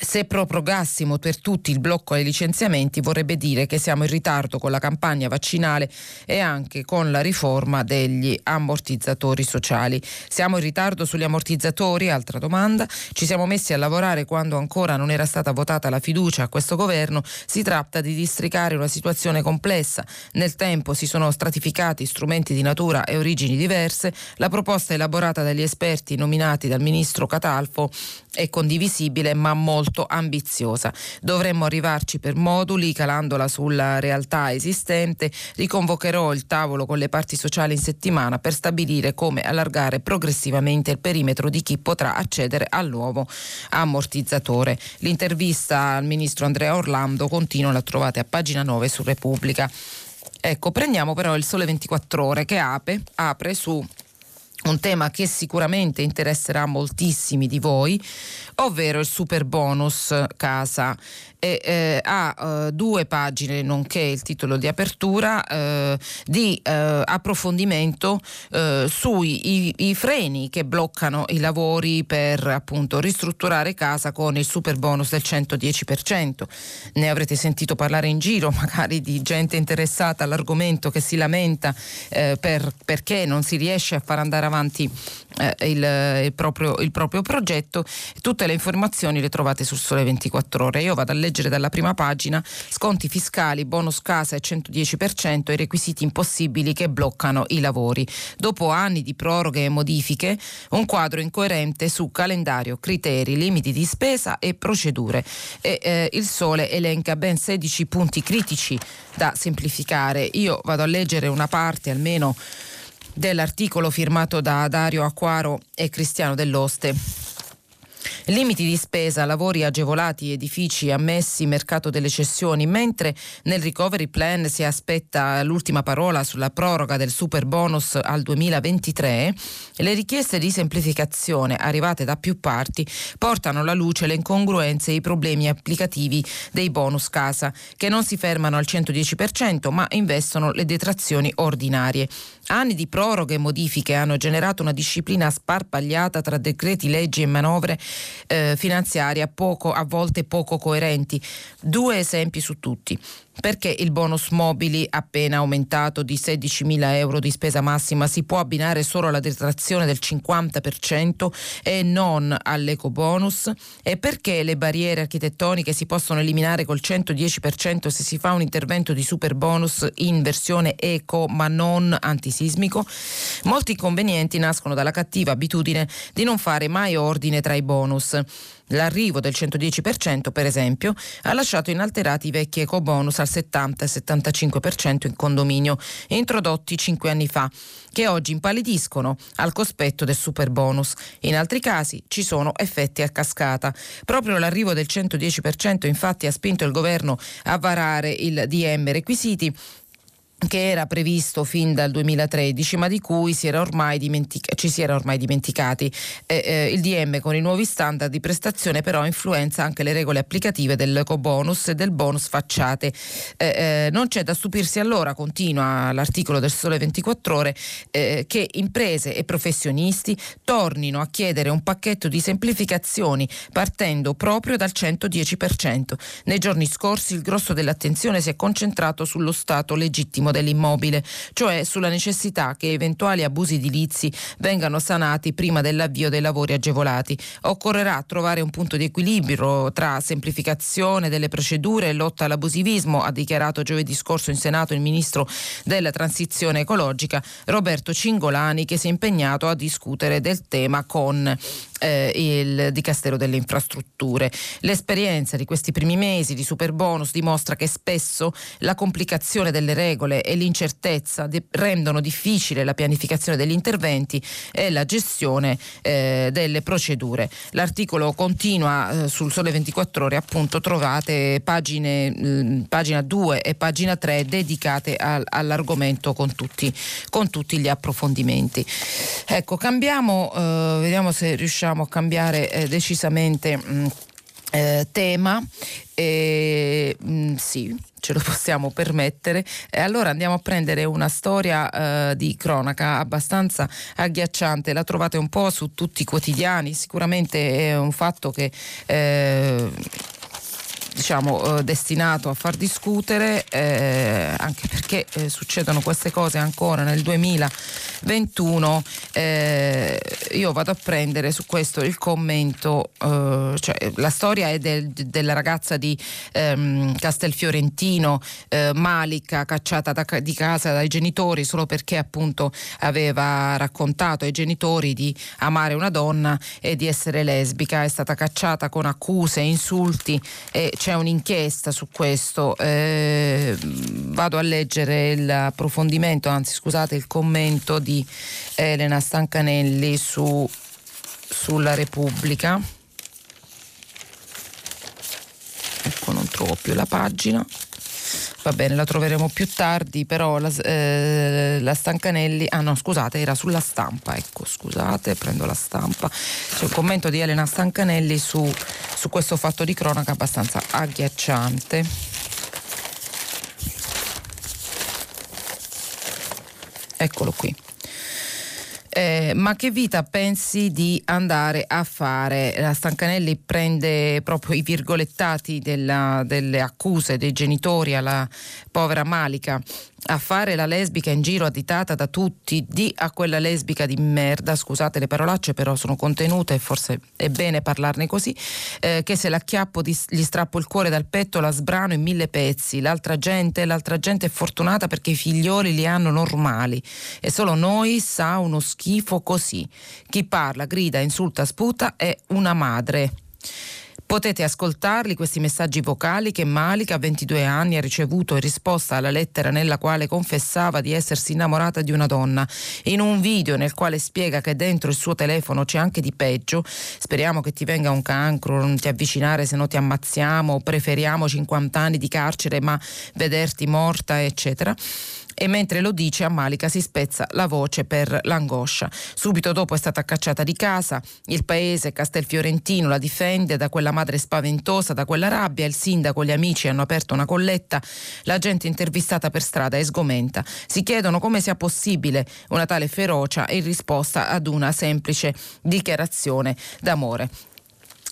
se prorogassimo per tutti il blocco ai licenziamenti vorrebbe dire che siamo in ritardo con la campagna vaccinale e anche con la riforma degli ammortizzatori sociali. Siamo in ritardo sugli ammortizzatori? Altra domanda. Ci siamo messi a lavorare quando ancora non era stata votata la fiducia a questo governo. Si tratta di districare una situazione complessa. Nel tempo si sono stratificati strumenti di natura e origini diverse. La proposta elaborata dagli esperti nominati dal ministro Catalfo è condivisibile ma molto ambiziosa. Dovremmo arrivarci per moduli calandola sulla realtà esistente. Riconvocherò il tavolo con le parti sociali in settimana per stabilire come allargare progressivamente il perimetro di chi potrà accedere al nuovo ammortizzatore. L'intervista al ministro Andrea Orlando continua, la trovate a pagina 9 su Repubblica. Ecco, prendiamo però il Sole 24 ore che apre, apre su un tema che sicuramente interesserà moltissimi di voi, ovvero il super bonus casa e eh, ha eh, due pagine, nonché il titolo di apertura, eh, di eh, approfondimento eh, sui i, i freni che bloccano i lavori per appunto ristrutturare casa con il super bonus del 110%. Ne avrete sentito parlare in giro, magari di gente interessata all'argomento che si lamenta eh, per, perché non si riesce a far andare avanti il, il, proprio, il proprio progetto. Tutte le informazioni le trovate sul Sole 24 Ore. Io vado a leggere dalla prima pagina sconti fiscali, bonus casa e 110% i requisiti impossibili che bloccano i lavori. Dopo anni di proroghe e modifiche, un quadro incoerente su calendario, criteri, limiti di spesa e procedure. E, eh, il Sole elenca ben 16 punti critici da semplificare. Io vado a leggere una parte almeno dell'articolo firmato da Dario Acquaro e Cristiano Dell'Oste. Limiti di spesa, lavori agevolati, edifici ammessi, mercato delle cessioni, mentre nel recovery plan si aspetta l'ultima parola sulla proroga del super bonus al 2023, le richieste di semplificazione arrivate da più parti portano alla luce le incongruenze e i problemi applicativi dei bonus casa, che non si fermano al 110% ma investono le detrazioni ordinarie. Anni di proroghe e modifiche hanno generato una disciplina sparpagliata tra decreti, leggi e manovre eh, finanziarie a, poco, a volte poco coerenti. Due esempi su tutti perché il bonus mobili appena aumentato di 16.000 euro di spesa massima si può abbinare solo alla detrazione del 50% e non all'eco bonus e perché le barriere architettoniche si possono eliminare col 110% se si fa un intervento di super bonus in versione eco ma non antisismico? Molti inconvenienti nascono dalla cattiva abitudine di non fare mai ordine tra i bonus L'arrivo del 110% per esempio ha lasciato inalterati i vecchi ecobonus al 70 e 75% in condominio, introdotti cinque anni fa, che oggi impallidiscono al cospetto del super bonus. In altri casi ci sono effetti a cascata. Proprio l'arrivo del 110% infatti ha spinto il governo a varare il DM requisiti che era previsto fin dal 2013 ma di cui si era dimentica- ci si era ormai dimenticati. Eh, eh, il DM con i nuovi standard di prestazione però influenza anche le regole applicative dell'ecobonus e del bonus facciate. Eh, non c'è da stupirsi allora, continua l'articolo del Sole 24 ore, che imprese e professionisti tornino a chiedere un pacchetto di semplificazioni partendo proprio dal 110%. Nei giorni scorsi il grosso dell'attenzione si è concentrato sullo stato legittimo legittimo dell'immobile, cioè sulla necessità che eventuali abusi edilizi vengano sanati prima dell'avvio dei lavori agevolati. Occorrerà trovare un punto di equilibrio tra semplificazione delle procedure e lotta all'abusivismo, ha dichiarato giovedì scorso in Senato il ministro della transizione ecologica Roberto Cingolani che si è impegnato a discutere del tema con eh, il Dicastero delle Infrastrutture. L'esperienza di questi primi mesi di super bonus dimostra che spesso la complicazione delle regole e l'incertezza di- rendono difficile la pianificazione degli interventi e la gestione eh, delle procedure. L'articolo continua eh, sul Sole 24 Ore, appunto trovate pagine, mh, pagina 2 e pagina 3 dedicate al, all'argomento con tutti, con tutti, gli approfondimenti. Ecco, cambiamo, eh, vediamo se riusciamo a cambiare eh, decisamente. Mh, eh, tema, eh, mh, sì, ce lo possiamo permettere. E allora andiamo a prendere una storia eh, di cronaca abbastanza agghiacciante, la trovate un po' su tutti i quotidiani, sicuramente è un fatto che eh, diciamo, eh, destinato a far discutere, eh, anche perché eh, succedono queste cose ancora nel 2021. Eh, io vado a prendere su questo il commento, eh, cioè, la storia è del, della ragazza di ehm, Castelfiorentino, eh, Malika, cacciata da, di casa dai genitori solo perché appunto aveva raccontato ai genitori di amare una donna e di essere lesbica, è stata cacciata con accuse, insulti e c'è un'inchiesta su questo, eh, vado a leggere l'approfondimento, anzi scusate il commento di Elena Stancanelli su, sulla Repubblica. Ecco, non trovo più la pagina va bene, la troveremo più tardi, però la, eh, la, Stancanelli, ah no scusate, era sulla stampa, ecco scusate, prendo la stampa, c'è un commento di Elena Stancanelli su, su questo fatto di cronaca abbastanza agghiacciante. Eccolo qui. Eh, ma che vita pensi di andare a fare? La Stancanelli prende proprio i virgolettati della, delle accuse dei genitori alla povera Malika a fare la lesbica in giro additata da tutti, di a quella lesbica di merda, scusate le parolacce però sono contenute e forse è bene parlarne così, eh, che se l'acchiappo di, gli strappo il cuore dal petto la sbrano in mille pezzi, l'altra gente, l'altra gente è fortunata perché i figlioli li hanno normali e solo noi sa uno schifo così. Chi parla, grida, insulta, sputa è una madre. Potete ascoltarli questi messaggi vocali che Malika, a 22 anni, ha ricevuto in risposta alla lettera nella quale confessava di essersi innamorata di una donna. In un video nel quale spiega che dentro il suo telefono c'è anche di peggio. Speriamo che ti venga un cancro, non ti avvicinare se no ti ammazziamo, preferiamo 50 anni di carcere ma vederti morta, eccetera e mentre lo dice a Malika si spezza la voce per l'angoscia. Subito dopo è stata cacciata di casa, il paese Castelfiorentino la difende da quella madre spaventosa, da quella rabbia, il sindaco e gli amici hanno aperto una colletta, la gente intervistata per strada è sgomenta. Si chiedono come sia possibile una tale ferocia in risposta ad una semplice dichiarazione d'amore.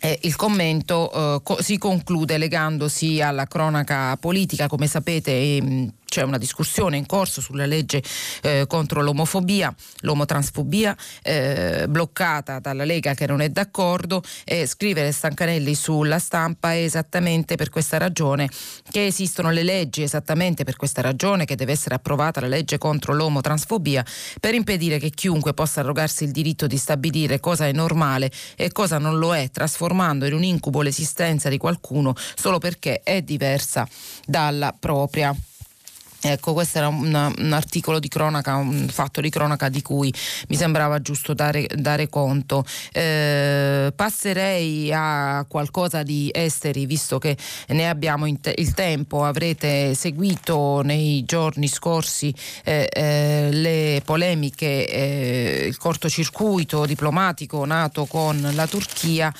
Eh, il commento eh, co- si conclude legandosi alla cronaca politica, come sapete ehm, c'è una discussione in corso sulla legge eh, contro l'omofobia, l'omotransfobia, eh, bloccata dalla Lega che non è d'accordo. E scrivere Stancanelli sulla stampa è esattamente per questa ragione che esistono le leggi, esattamente per questa ragione che deve essere approvata la legge contro l'omotransfobia per impedire che chiunque possa arrogarsi il diritto di stabilire cosa è normale e cosa non lo è, trasformando in un incubo l'esistenza di qualcuno solo perché è diversa dalla propria. Ecco, questo era una, un articolo di cronaca, un fatto di cronaca di cui mi sembrava giusto dare, dare conto. Eh, passerei a qualcosa di esteri, visto che ne abbiamo te- il tempo. Avrete seguito nei giorni scorsi eh, eh, le polemiche, eh, il cortocircuito diplomatico nato con la Turchia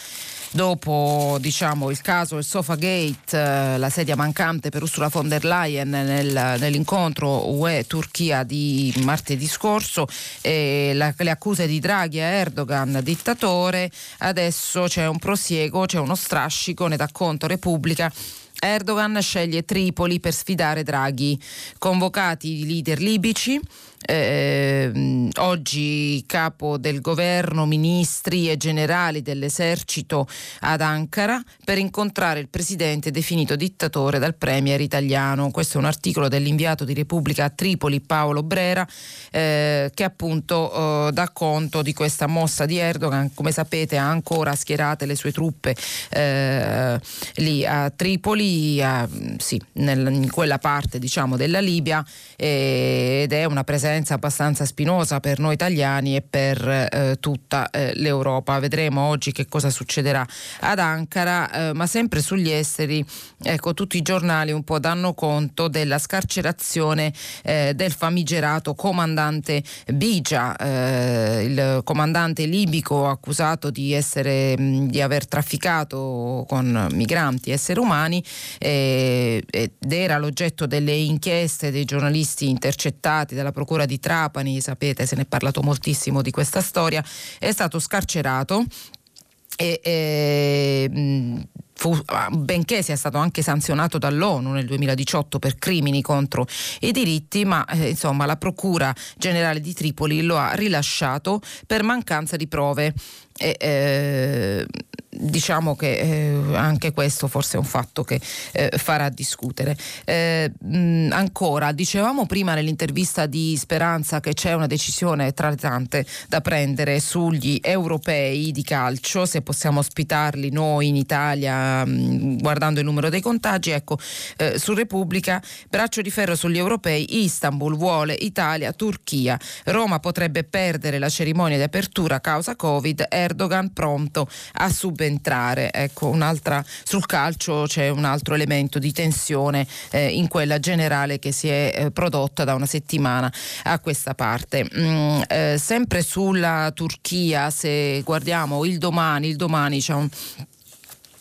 dopo diciamo, il caso il Sofagate, eh, la sedia mancante per Ursula von der Leyen nel, nell'incontro UE-Turchia di martedì scorso, e la, le accuse di Draghi a Erdogan, dittatore, adesso c'è un prosieguo, c'è uno strascico, ne dà conto Repubblica Erdogan sceglie Tripoli per sfidare Draghi. Convocati i leader libici, eh, oggi capo del governo, ministri e generali dell'esercito ad Ankara per incontrare il presidente definito dittatore dal premier italiano. Questo è un articolo dell'inviato di Repubblica a Tripoli Paolo Brera eh, che appunto eh, dà conto di questa mossa di Erdogan. Come sapete ha ancora schierate le sue truppe eh, lì a Tripoli, a, sì, nel, in quella parte diciamo della Libia ed è una presenza esperienza abbastanza spinosa per noi italiani e per eh, tutta eh, l'Europa. Vedremo oggi che cosa succederà ad Ankara, eh, ma sempre sugli esteri, ecco, tutti i giornali un po' danno conto della scarcerazione eh, del famigerato comandante Bija, eh, il comandante libico accusato di, essere, mh, di aver trafficato con migranti, esseri umani, ed era l'oggetto delle inchieste dei giornalisti intercettati dalla Procura di Trapani, sapete, se ne è parlato moltissimo di questa storia, è stato scarcerato e, e fu, ah, benché sia stato anche sanzionato dall'ONU nel 2018 per crimini contro i diritti, ma eh, insomma la Procura Generale di Tripoli lo ha rilasciato per mancanza di prove. E, eh, diciamo che eh, anche questo forse è un fatto che eh, farà discutere. Eh, mh, ancora, dicevamo prima nell'intervista di Speranza che c'è una decisione tra le tante da prendere sugli europei di calcio, se possiamo ospitarli noi in Italia mh, guardando il numero dei contagi. Ecco, eh, su Repubblica, braccio di ferro sugli europei, Istanbul vuole Italia, Turchia. Roma potrebbe perdere la cerimonia di apertura causa Covid, Erdogan pronto a subire subentrare. Ecco, un'altra, sul calcio c'è un altro elemento di tensione eh, in quella generale che si è eh, prodotta da una settimana a questa parte. Mm, eh, sempre sulla Turchia, se guardiamo il domani, il domani c'è un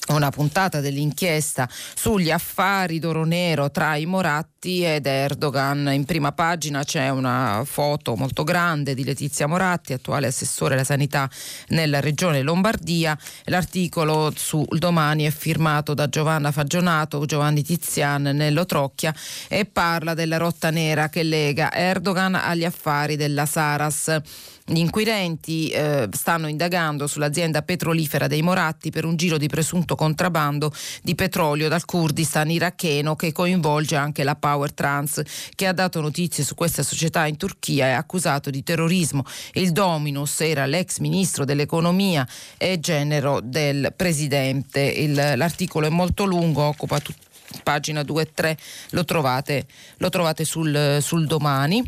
una puntata dell'inchiesta sugli affari d'oro nero tra i Moratti ed Erdogan. In prima pagina c'è una foto molto grande di Letizia Moratti, attuale assessore alla sanità nella regione Lombardia. L'articolo sul domani è firmato da Giovanna Fagionato, Giovanni Tizian, Nello Trocchia e parla della rotta nera che lega Erdogan agli affari della Saras. Gli inquirenti eh, stanno indagando sull'azienda petrolifera dei Moratti per un giro di presunto contrabbando di petrolio dal Kurdistan iracheno che coinvolge anche la Power Trans che ha dato notizie su questa società in Turchia e accusato di terrorismo. Il Dominus era l'ex ministro dell'economia e genero del presidente. Il, l'articolo è molto lungo, occupa tut, pagina 2 e 3, lo trovate, lo trovate sul, sul domani.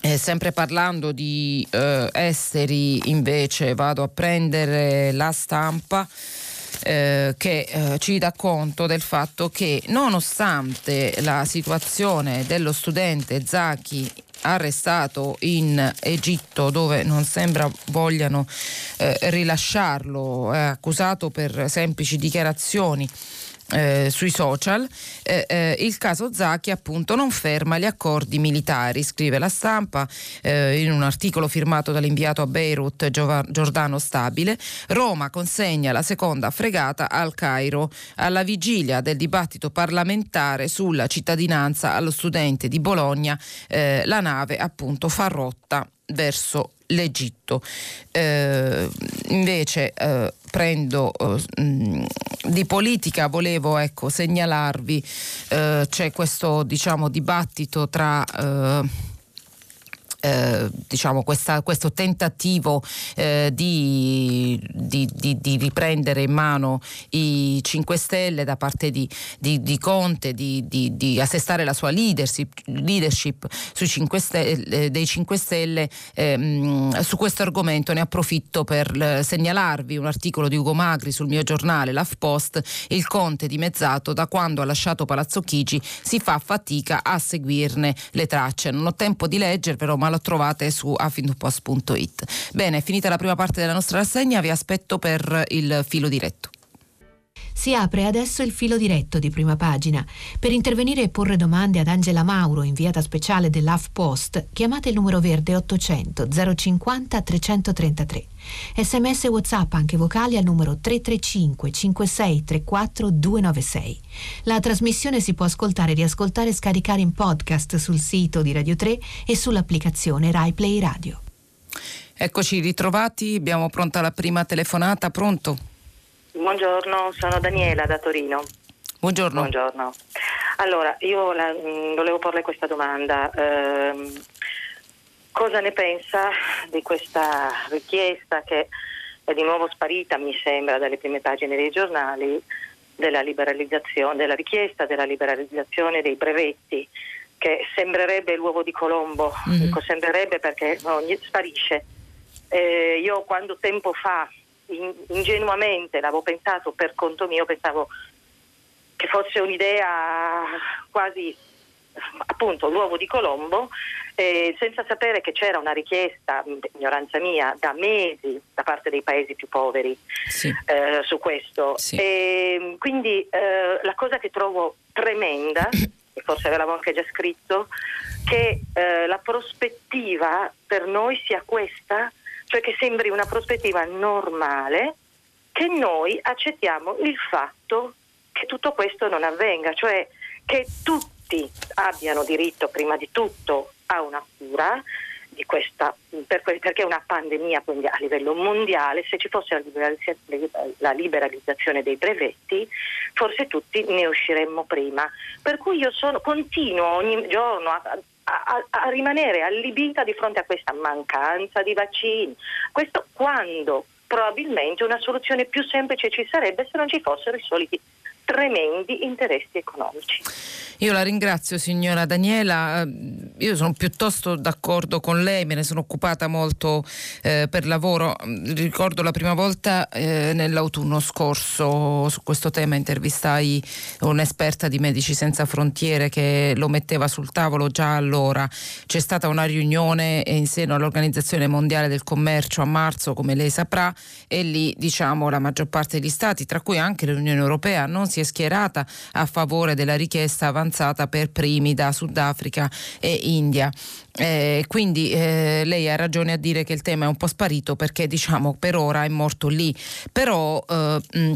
Eh, sempre parlando di eh, esteri, invece, vado a prendere la stampa. Eh, che eh, ci dà conto del fatto che nonostante la situazione dello studente Zaki arrestato in Egitto dove non sembra vogliano eh, rilasciarlo, è accusato per semplici dichiarazioni eh, sui social, eh, eh, il caso Zacchi appunto non ferma gli accordi militari, scrive la stampa eh, in un articolo firmato dall'inviato a Beirut Giordano Stabile. Roma consegna la seconda fregata al Cairo alla vigilia del dibattito parlamentare sulla cittadinanza allo studente di Bologna. Eh, la nave appunto fa rotta verso l'Egitto. Eh, invece eh, prendo eh, di politica, volevo ecco, segnalarvi, eh, c'è questo diciamo, dibattito tra eh, diciamo questa, questo tentativo eh, di, di, di, di, riprendere in mano i 5 Stelle da parte di, Conte, di, assestare la sua leadership, leadership sui 5 Stelle, eh, dei 5 Stelle, ehm, su questo argomento ne approfitto per segnalarvi un articolo di Ugo Magri sul mio giornale, l'AFPost, il Conte dimezzato da quando ha lasciato Palazzo Chigi si fa fatica a seguirne le tracce. Non ho tempo di leggere però lo trovate su affinpost.it. Bene, finita la prima parte della nostra rassegna, vi aspetto per il filo diretto. Si apre adesso il filo diretto di prima pagina. Per intervenire e porre domande ad Angela Mauro, inviata speciale dell'AFPost, chiamate il numero verde 800 050 333. Sms e WhatsApp anche vocali al numero 335 56 34 296. La trasmissione si può ascoltare, riascoltare e scaricare in podcast sul sito di Radio 3 e sull'applicazione Rai Play Radio. Eccoci ritrovati, abbiamo pronta la prima telefonata, pronto? Buongiorno, sono Daniela da Torino. Buongiorno. Buongiorno. Allora, io la, mh, mm, volevo porle questa domanda. Eh, cosa ne pensa di questa richiesta che è di nuovo sparita, mi sembra, dalle prime pagine dei giornali, della, liberalizzazione, della richiesta della liberalizzazione dei brevetti, che sembrerebbe l'uovo di Colombo, dico sembrerebbe perché no, sparisce. Eh, io quando tempo fa ingenuamente l'avevo pensato per conto mio, pensavo che fosse un'idea quasi appunto l'uovo di Colombo, eh, senza sapere che c'era una richiesta, ignoranza mia, da mesi da parte dei paesi più poveri sì. eh, su questo. Sì. E, quindi eh, la cosa che trovo tremenda, e forse ve l'avevo anche già scritto, che eh, la prospettiva per noi sia questa cioè che sembri una prospettiva normale, che noi accettiamo il fatto che tutto questo non avvenga, cioè che tutti abbiano diritto prima di tutto a una cura di questa, per, perché una pandemia a livello mondiale, se ci fosse la liberalizzazione dei brevetti, forse tutti ne usciremmo prima. Per cui io sono, continuo ogni giorno a, a, a, rimanere allibita di fronte a questa mancanza di vaccini. Questo quando probabilmente una soluzione più semplice ci sarebbe se non ci fossero i soliti tremendi interessi economici. Io la ringrazio signora Daniela, eh, io sono piuttosto d'accordo con lei, me ne sono occupata molto eh, per lavoro, ricordo la prima volta eh, nell'autunno scorso su questo tema intervistai un'esperta di Medici Senza Frontiere che lo metteva sul tavolo già allora, c'è stata una riunione in seno all'Organizzazione Mondiale del Commercio a marzo come lei saprà e lì diciamo la maggior parte degli stati, tra cui anche l'Unione Europea, non si è schierata a favore della richiesta avanzata per primi da Sudafrica e India. Eh, quindi eh, lei ha ragione a dire che il tema è un po' sparito perché diciamo per ora è morto lì. Però eh, mh,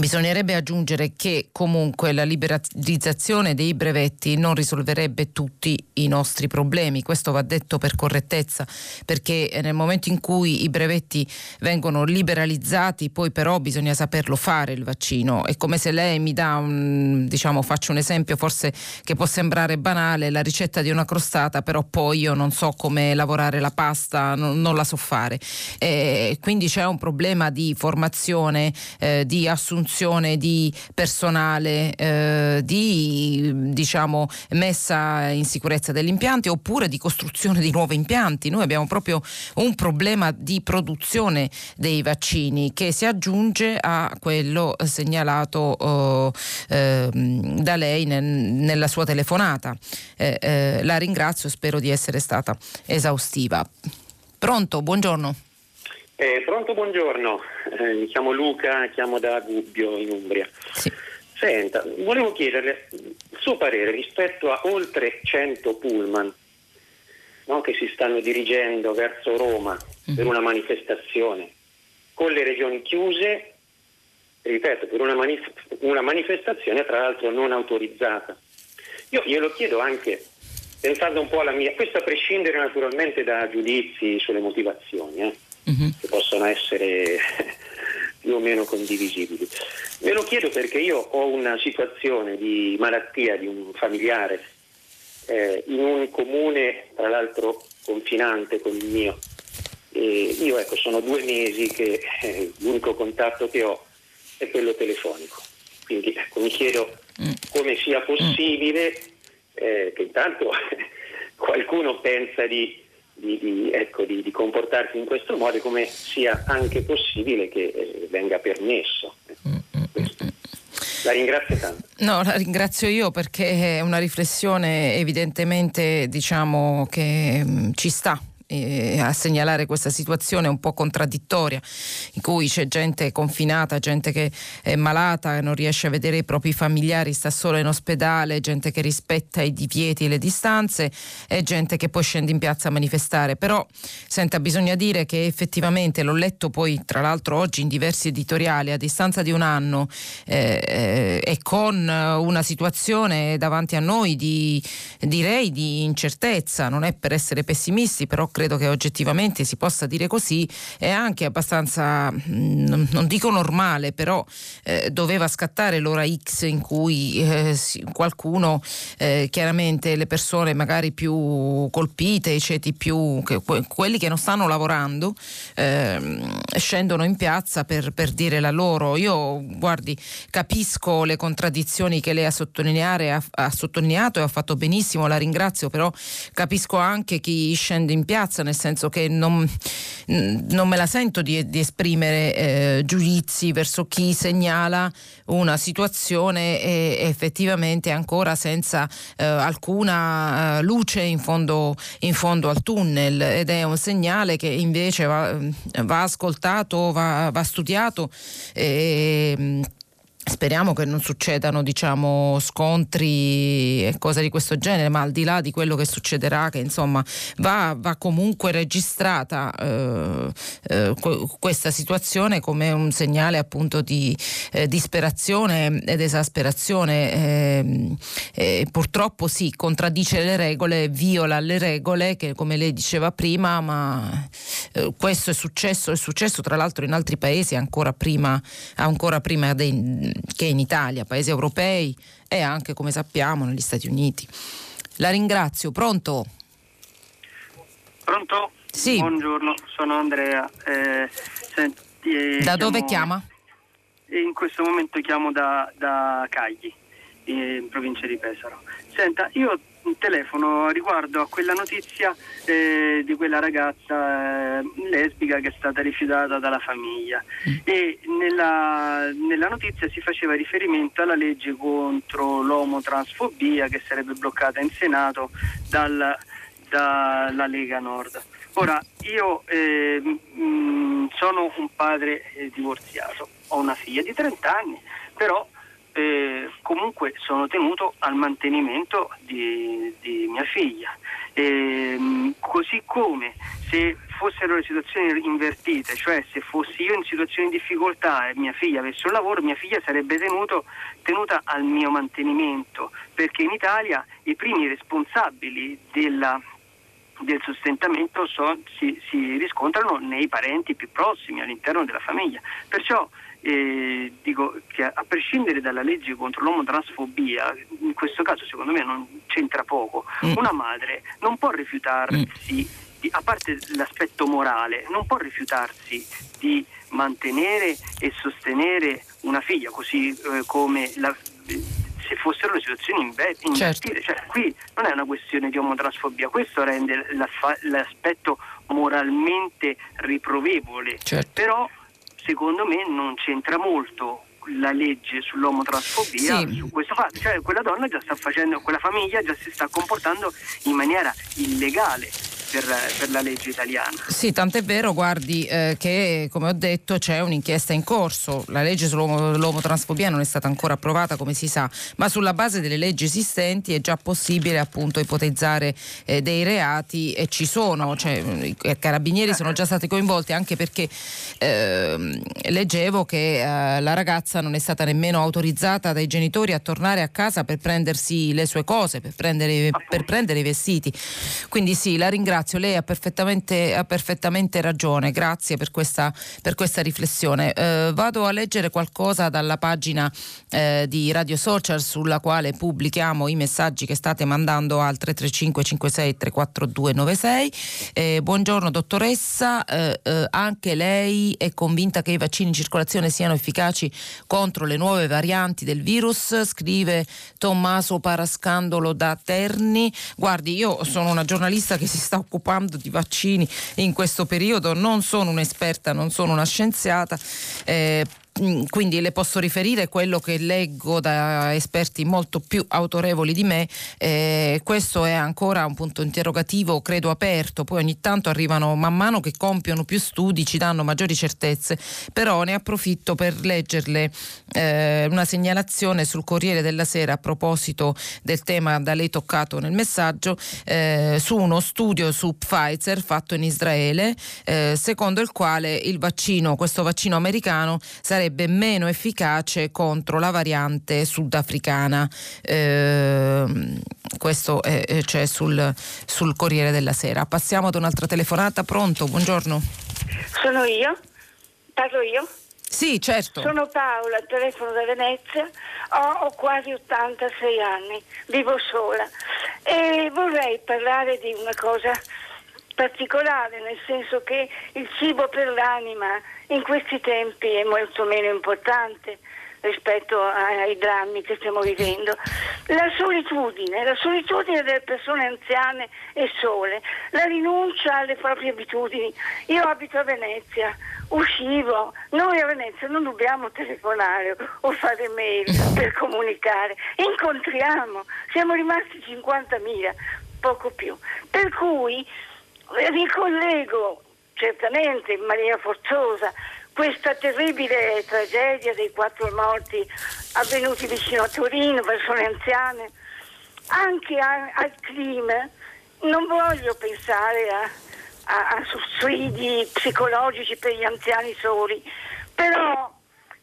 Bisognerebbe aggiungere che comunque la liberalizzazione dei brevetti non risolverebbe tutti i nostri problemi, questo va detto per correttezza, perché nel momento in cui i brevetti vengono liberalizzati poi però bisogna saperlo fare il vaccino. È come se lei mi dà un, diciamo, faccio un esempio forse che può sembrare banale, la ricetta di una crostata, però poi io non so come lavorare la pasta, non, non la so fare. E quindi c'è un problema di formazione, eh, di assunzione assunzione di personale, eh, di diciamo, messa in sicurezza degli impianti oppure di costruzione di nuovi impianti. Noi abbiamo proprio un problema di produzione dei vaccini che si aggiunge a quello segnalato eh, da lei nel, nella sua telefonata. Eh, eh, la ringrazio, spero di essere stata esaustiva. Pronto, buongiorno. Eh, pronto, buongiorno. Eh, mi chiamo Luca, chiamo da Gubbio in Umbria. Sì. Senta, volevo chiederle il suo parere rispetto a oltre 100 pullman no, che si stanno dirigendo verso Roma mm. per una manifestazione con le regioni chiuse, ripeto, per una, manif- una manifestazione tra l'altro non autorizzata. Io glielo chiedo anche pensando un po' alla mia, questo a prescindere naturalmente da giudizi sulle motivazioni. Eh uh-huh. che possono essere più o meno condivisibili. Ve lo chiedo perché io ho una situazione di malattia di un familiare eh, in un comune, tra l'altro confinante con il mio. E io ecco, sono due mesi che eh, l'unico contatto che ho è quello telefonico. Quindi ecco, mi chiedo mm. come sia possibile eh, che intanto qualcuno pensa di di, di, ecco, di, di, comportarsi in questo modo e come sia anche possibile che eh, venga permesso. La ringrazio tanto. No, la ringrazio io perché è una riflessione evidentemente diciamo che mh, ci sta eh, a segnalare questa situazione un po' contraddittoria in cui c'è gente confinata, gente che è malata, non riesce a vedere i propri familiari, sta solo in ospedale, gente che rispetta i divieti e le distanze e gente che poi scende in piazza a manifestare. Però senta, bisogna dire che effettivamente l'ho letto poi tra l'altro oggi in diversi editoriali a distanza di un anno eh, eh, e con una situazione davanti a noi di direi di incertezza, non è per essere pessimisti, però credo che oggettivamente si possa dire così, è anche abbastanza, mm, non dico normale, però eh, doveva scattare l'ora X in cui eh, qualcuno, eh, chiaramente le persone magari più colpite, i ceti più, che, quelli che non stanno lavorando, ehm, scendono in piazza per, per dire la loro. Io, guardi, capisco le contraddizioni che lei ha, ha, ha sottolineato e ha fatto benissimo, la ringrazio, però capisco anche chi scende in piazza piazza, nel senso che non, non me la sento di, di esprimere eh, giudizi verso chi segnala una situazione e, effettivamente ancora senza eh, alcuna eh, luce in fondo, in fondo, al tunnel ed è un segnale che invece va, va ascoltato, va, va studiato. E, Speriamo che non succedano diciamo, scontri e cose di questo genere, ma al di là di quello che succederà, che insomma va, va comunque registrata eh, eh, questa situazione come un segnale appunto di eh, disperazione ed esasperazione. Ehm, purtroppo sì, contraddice le regole, viola le regole che come lei diceva prima, ma eh, questo è successo, è successo tra l'altro in altri paesi ancora prima, ancora prima dei che in Italia, paesi europei e anche, come sappiamo, negli Stati Uniti. La ringrazio. Pronto? Pronto? Sì. Buongiorno, sono Andrea. Eh, senti, eh, da chiamo, dove chiama? In questo momento chiamo da, da Cagli, in provincia di Pesaro. Senta, io telefono riguardo a quella notizia eh, di quella ragazza eh, lesbica che è stata rifiutata dalla famiglia e nella, nella, notizia si faceva riferimento alla legge contro l'omotransfobia che sarebbe bloccata in Senato dal, dalla Lega Nord. Ora, io eh, mh, mm, sono un padre eh, divorziato, ho una figlia di 30 anni, però eh, comunque sono tenuto al mantenimento di, di mia figlia. Eh, così come se fossero le situazioni invertite, cioè se fossi io in situazioni di difficoltà e mia figlia avesse un lavoro, mia figlia sarebbe tenuto, tenuta al mio mantenimento, perché in Italia i primi responsabili della, del sostentamento so, si, si riscontrano nei parenti più prossimi all'interno della famiglia. Perciò eh, dico che a prescindere dalla legge contro l'omotransfobia, in questo caso secondo me non c'entra poco, mm. una madre non può rifiutarsi, mm. di, a parte l'aspetto morale, non può rifiutarsi di mantenere e sostenere una figlia, così eh, come la, se fossero le situazioni invertite. Certo. Cioè, qui non è una questione di omotransfobia, questo rende l'aspetto moralmente riprovevole. Certo. Però secondo me non c'entra molto la legge sull'omotransfobia sì. su questo fatto, cioè quella donna già sta facendo, quella famiglia già si sta comportando in maniera illegale per, per, la legge italiana. Sì, tant'è vero, guardi, eh, che come ho detto c'è un'inchiesta in corso. La legge sull'omotransfobia non è stata ancora approvata, come si sa, ma sulla base delle leggi esistenti è già possibile appunto ipotizzare eh, dei reati e ci sono, cioè, i carabinieri sono già stati coinvolti anche perché eh, leggevo che eh, la ragazza non è stata nemmeno autorizzata dai genitori a tornare a casa per prendersi le sue cose, per prendere, per prendere i vestiti. Quindi sì, la ringrazio ringrazio, lei ha perfettamente, ha perfettamente ragione, grazie per questa, per questa riflessione. Eh, vado a leggere qualcosa dalla pagina eh, di Radio Social sulla quale pubblichiamo i messaggi che state mandando al 335 56 342 96. Eh, buongiorno dottoressa, eh, eh, anche lei è convinta che i vaccini in circolazione siano efficaci contro le nuove varianti del virus? Scrive Tommaso Parascandolo da Terni. Guardi, io sono una giornalista che si sta occupando occupando di vaccini in questo periodo, non sono un'esperta, non sono una scienziata. Eh, quindi le posso riferire quello che leggo da esperti molto più autorevoli di me. Eh, questo è ancora un punto interrogativo, credo aperto. Poi ogni tanto arrivano man mano che compiono più studi, ci danno maggiori certezze. Però ne approfitto per leggerle eh, una segnalazione sul Corriere della Sera a proposito del tema da lei toccato nel messaggio eh, su uno studio su Pfizer fatto in Israele, eh, secondo il quale il vaccino, questo vaccino americano, sarebbe meno efficace contro la variante sudafricana. Eh, questo c'è cioè sul, sul Corriere della Sera. Passiamo ad un'altra telefonata. Pronto? Buongiorno. Sono io? Parlo io? Sì, certo. Sono Paola, telefono da Venezia, ho, ho, quasi 86 anni, vivo sola e vorrei parlare di una cosa particolare, nel senso che il cibo per l'anima in questi tempi è molto meno importante rispetto ai drammi che stiamo vivendo. La solitudine, la solitudine delle persone anziane e sole, la rinuncia alle proprie abitudini. Io abito a Venezia, uscivo, noi a Venezia non dobbiamo telefonare o fare mail per comunicare, incontriamo, siamo rimasti 50.000, poco più. Per cui ricollego certamente in maniera forzosa questa terribile tragedia dei quattro morti avvenuti vicino a Torino, persone anziane, anche a, al clima, non voglio pensare a, a, a sussidi psicologici per gli anziani soli, però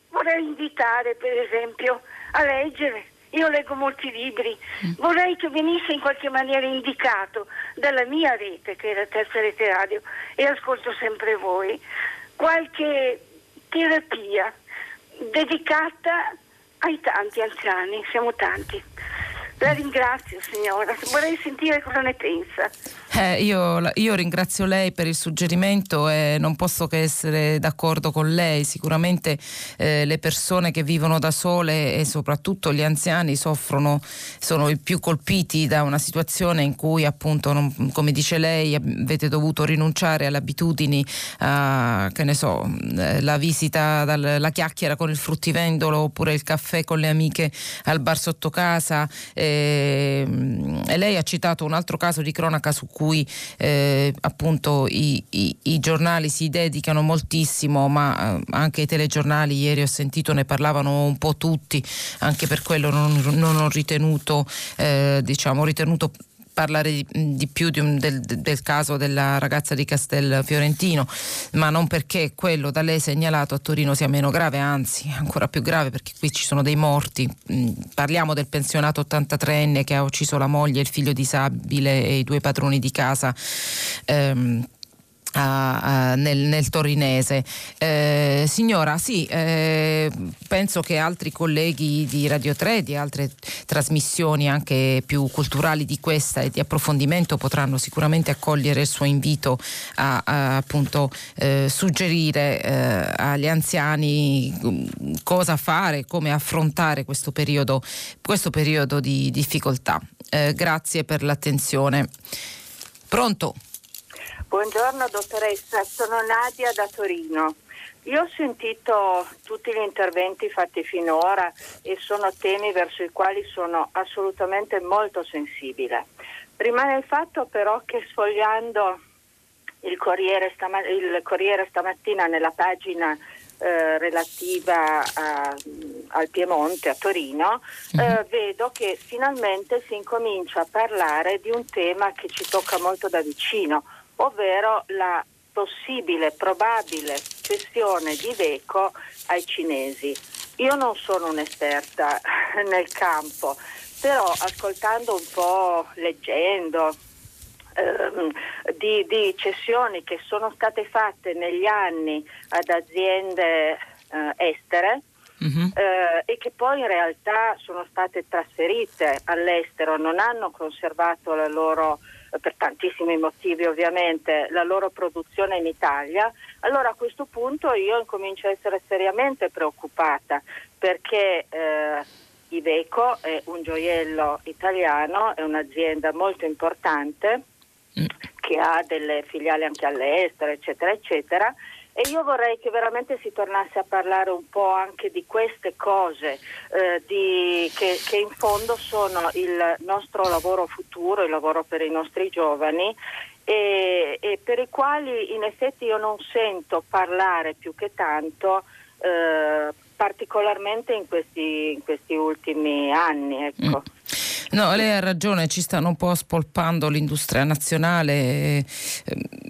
vorrei invitare per esempio a leggere. Io leggo molti libri, mm. vorrei che venisse in qualche maniera indicato dalla mia rete, che è la terza rete radio, e ascolto sempre voi, qualche terapia dedicata ai tanti anziani, siamo tanti. La ringrazio signora, vorrei sentire cosa ne pensa. Eh, io, io, ringrazio lei per il suggerimento e non posso che essere d'accordo con lei. Sicuramente eh, le persone che vivono da sole e soprattutto gli anziani soffrono, sono i più colpiti da una situazione in cui appunto, non, come dice lei, avete dovuto rinunciare alle abitudini, a, che ne so, eh, la visita, dal, la chiacchiera con il fruttivendolo oppure il caffè con le amiche al bar sotto casa. E, ehm, e lei ha citato un altro caso di cronaca su cui eh, appunto i, i, i, giornali si dedicano moltissimo, ma eh, anche i telegiornali, ieri ho sentito ne parlavano un po' tutti, anche per quello non, non ho ritenuto, eh, diciamo, ritenuto parlare di, di più di un, del, del, caso della ragazza di Castel Fiorentino, ma non perché quello da lei segnalato a Torino sia meno grave, anzi ancora più grave perché qui ci sono dei morti. Parliamo del pensionato 83enne che ha ucciso la moglie, il figlio disabile e i due padroni di casa. Ehm, a, nel, nel, torinese. Eh, signora, sì, eh, penso che altri colleghi di Radio 3, di altre trasmissioni anche più culturali di questa e di approfondimento potranno sicuramente accogliere il suo invito a, a appunto eh, suggerire eh, agli anziani mm, cosa fare, come affrontare questo periodo, questo periodo di difficoltà. Eh, grazie per l'attenzione. Pronto? Buongiorno dottoressa, sono Nadia da Torino. Io ho sentito tutti gli interventi fatti finora e sono temi verso i quali sono assolutamente molto sensibile. Rimane il fatto però che sfogliando il Corriere, stama- il Corriere stamattina nella pagina eh, relativa a, al Piemonte, a Torino, eh, uh-huh. vedo che finalmente si incomincia a parlare di un tema che ci tocca molto da vicino ovvero la possibile, probabile cessione di Veco ai cinesi. Io non sono un'esperta nel campo, però ascoltando un po', leggendo ehm, di, di, cessioni che sono state fatte negli anni ad aziende eh, estere, Uh-huh. Eh, e che poi in realtà sono state trasferite all'estero, non hanno conservato la loro per tantissimi motivi ovviamente, la loro produzione in Italia, allora a questo punto io incomincio a essere seriamente preoccupata perché eh, Iveco è un gioiello italiano, è un'azienda molto importante mm. che ha delle filiali anche all'estero, eccetera, eccetera, e io vorrei che veramente si tornasse a parlare un po' anche di queste cose eh, di, che, che in fondo sono il nostro lavoro futuro, il lavoro per i nostri giovani e, e, per i quali in effetti io non sento parlare più che tanto eh, particolarmente in questi, in questi, ultimi anni. Ecco. Mm. No, lei ha ragione, ci stanno un po' spolpando l'industria nazionale. Eh,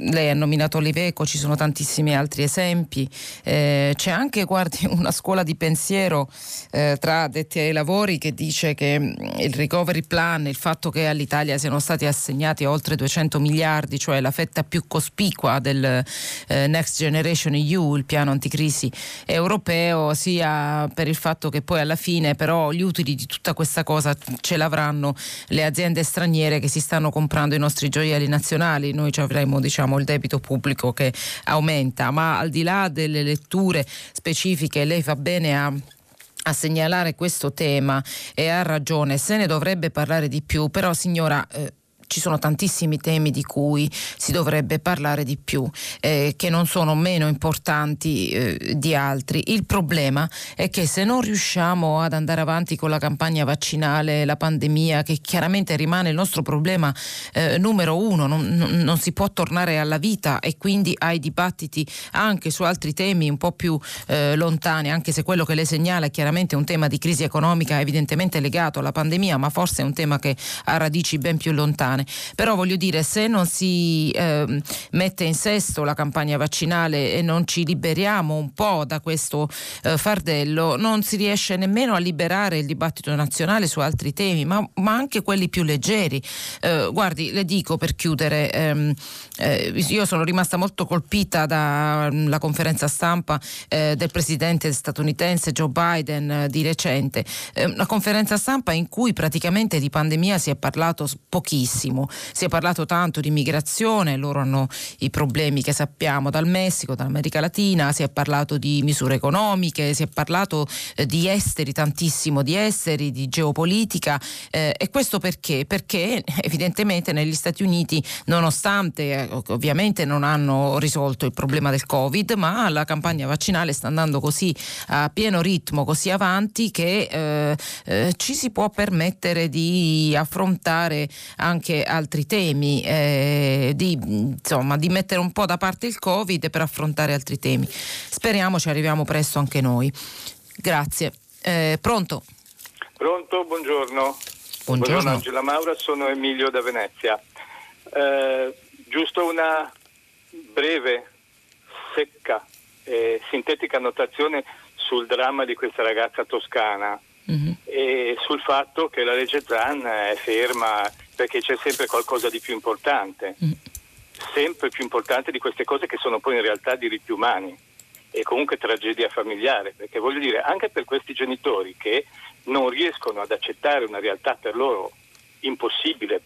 lei ha nominato l'Iveco, ci sono tantissimi altri esempi. Eh, c'è anche, guardi, una scuola di pensiero eh, tra addetti ai lavori che dice che mm, il recovery plan, il fatto che all'Italia siano stati assegnati oltre 200 miliardi, cioè la fetta più cospicua del eh, Next Generation EU, il piano anticrisi europeo, sia per il fatto che poi alla fine però gli utili di tutta questa cosa ce l'avranno saranno le aziende straniere che si stanno comprando i nostri gioielli nazionali, noi ci avremo diciamo, il debito pubblico che aumenta, ma al di là delle letture specifiche lei fa bene a a segnalare questo tema e ha ragione, se ne dovrebbe parlare di più, però signora eh, ci sono tantissimi temi di cui si dovrebbe parlare di più, eh, che non sono meno importanti eh, di altri. Il problema è che se non riusciamo ad andare avanti con la campagna vaccinale, la pandemia, che chiaramente rimane il nostro problema eh, numero uno, non, non, si può tornare alla vita e quindi ai dibattiti anche su altri temi un po' più eh, lontani, anche se quello che lei segnala è chiaramente un tema di crisi economica evidentemente legato alla pandemia, ma forse è un tema che ha radici ben più lontane lontane. Però voglio dire, se non si eh, mette in sesto la campagna vaccinale e non ci liberiamo un po' da questo eh, fardello, non si riesce nemmeno a liberare il dibattito nazionale su altri temi, ma, ma anche quelli più leggeri. Eh, guardi, le dico per chiudere, ehm, eh, io sono rimasta molto colpita dalla mm, conferenza stampa eh, del presidente statunitense Joe Biden eh, di recente, una conferenza stampa in cui praticamente di pandemia si è parlato pochissimo benissimo. Si è parlato tanto di migrazione, loro hanno i problemi che sappiamo dal Messico, dall'America Latina, si è parlato di misure economiche, si è parlato eh, di esteri, tantissimo di esteri, di geopolitica eh, e questo perché? Perché evidentemente negli Stati Uniti, nonostante eh, ovviamente non hanno risolto il problema del Covid, ma la campagna vaccinale sta andando così a pieno ritmo, così avanti che eh, eh ci si può permettere di affrontare anche altri temi, eh, di, insomma, di mettere un po' da parte il Covid per affrontare altri temi. Speriamo ci arriviamo presto anche noi. Grazie. Eh, pronto? Pronto, buongiorno. Buongiorno. buongiorno. Angela Maura, sono Emilio da Venezia. Eh, giusto una breve, secca e sintetica annotazione sul dramma di questa ragazza toscana mm-hmm. e sul fatto che la legge Zan è ferma perché c'è sempre qualcosa di più importante, mm. sempre più importante di queste cose che sono poi in realtà diritti umani e comunque tragedia familiare, perché voglio dire, anche per questi genitori che non riescono ad accettare una realtà per loro impossibile,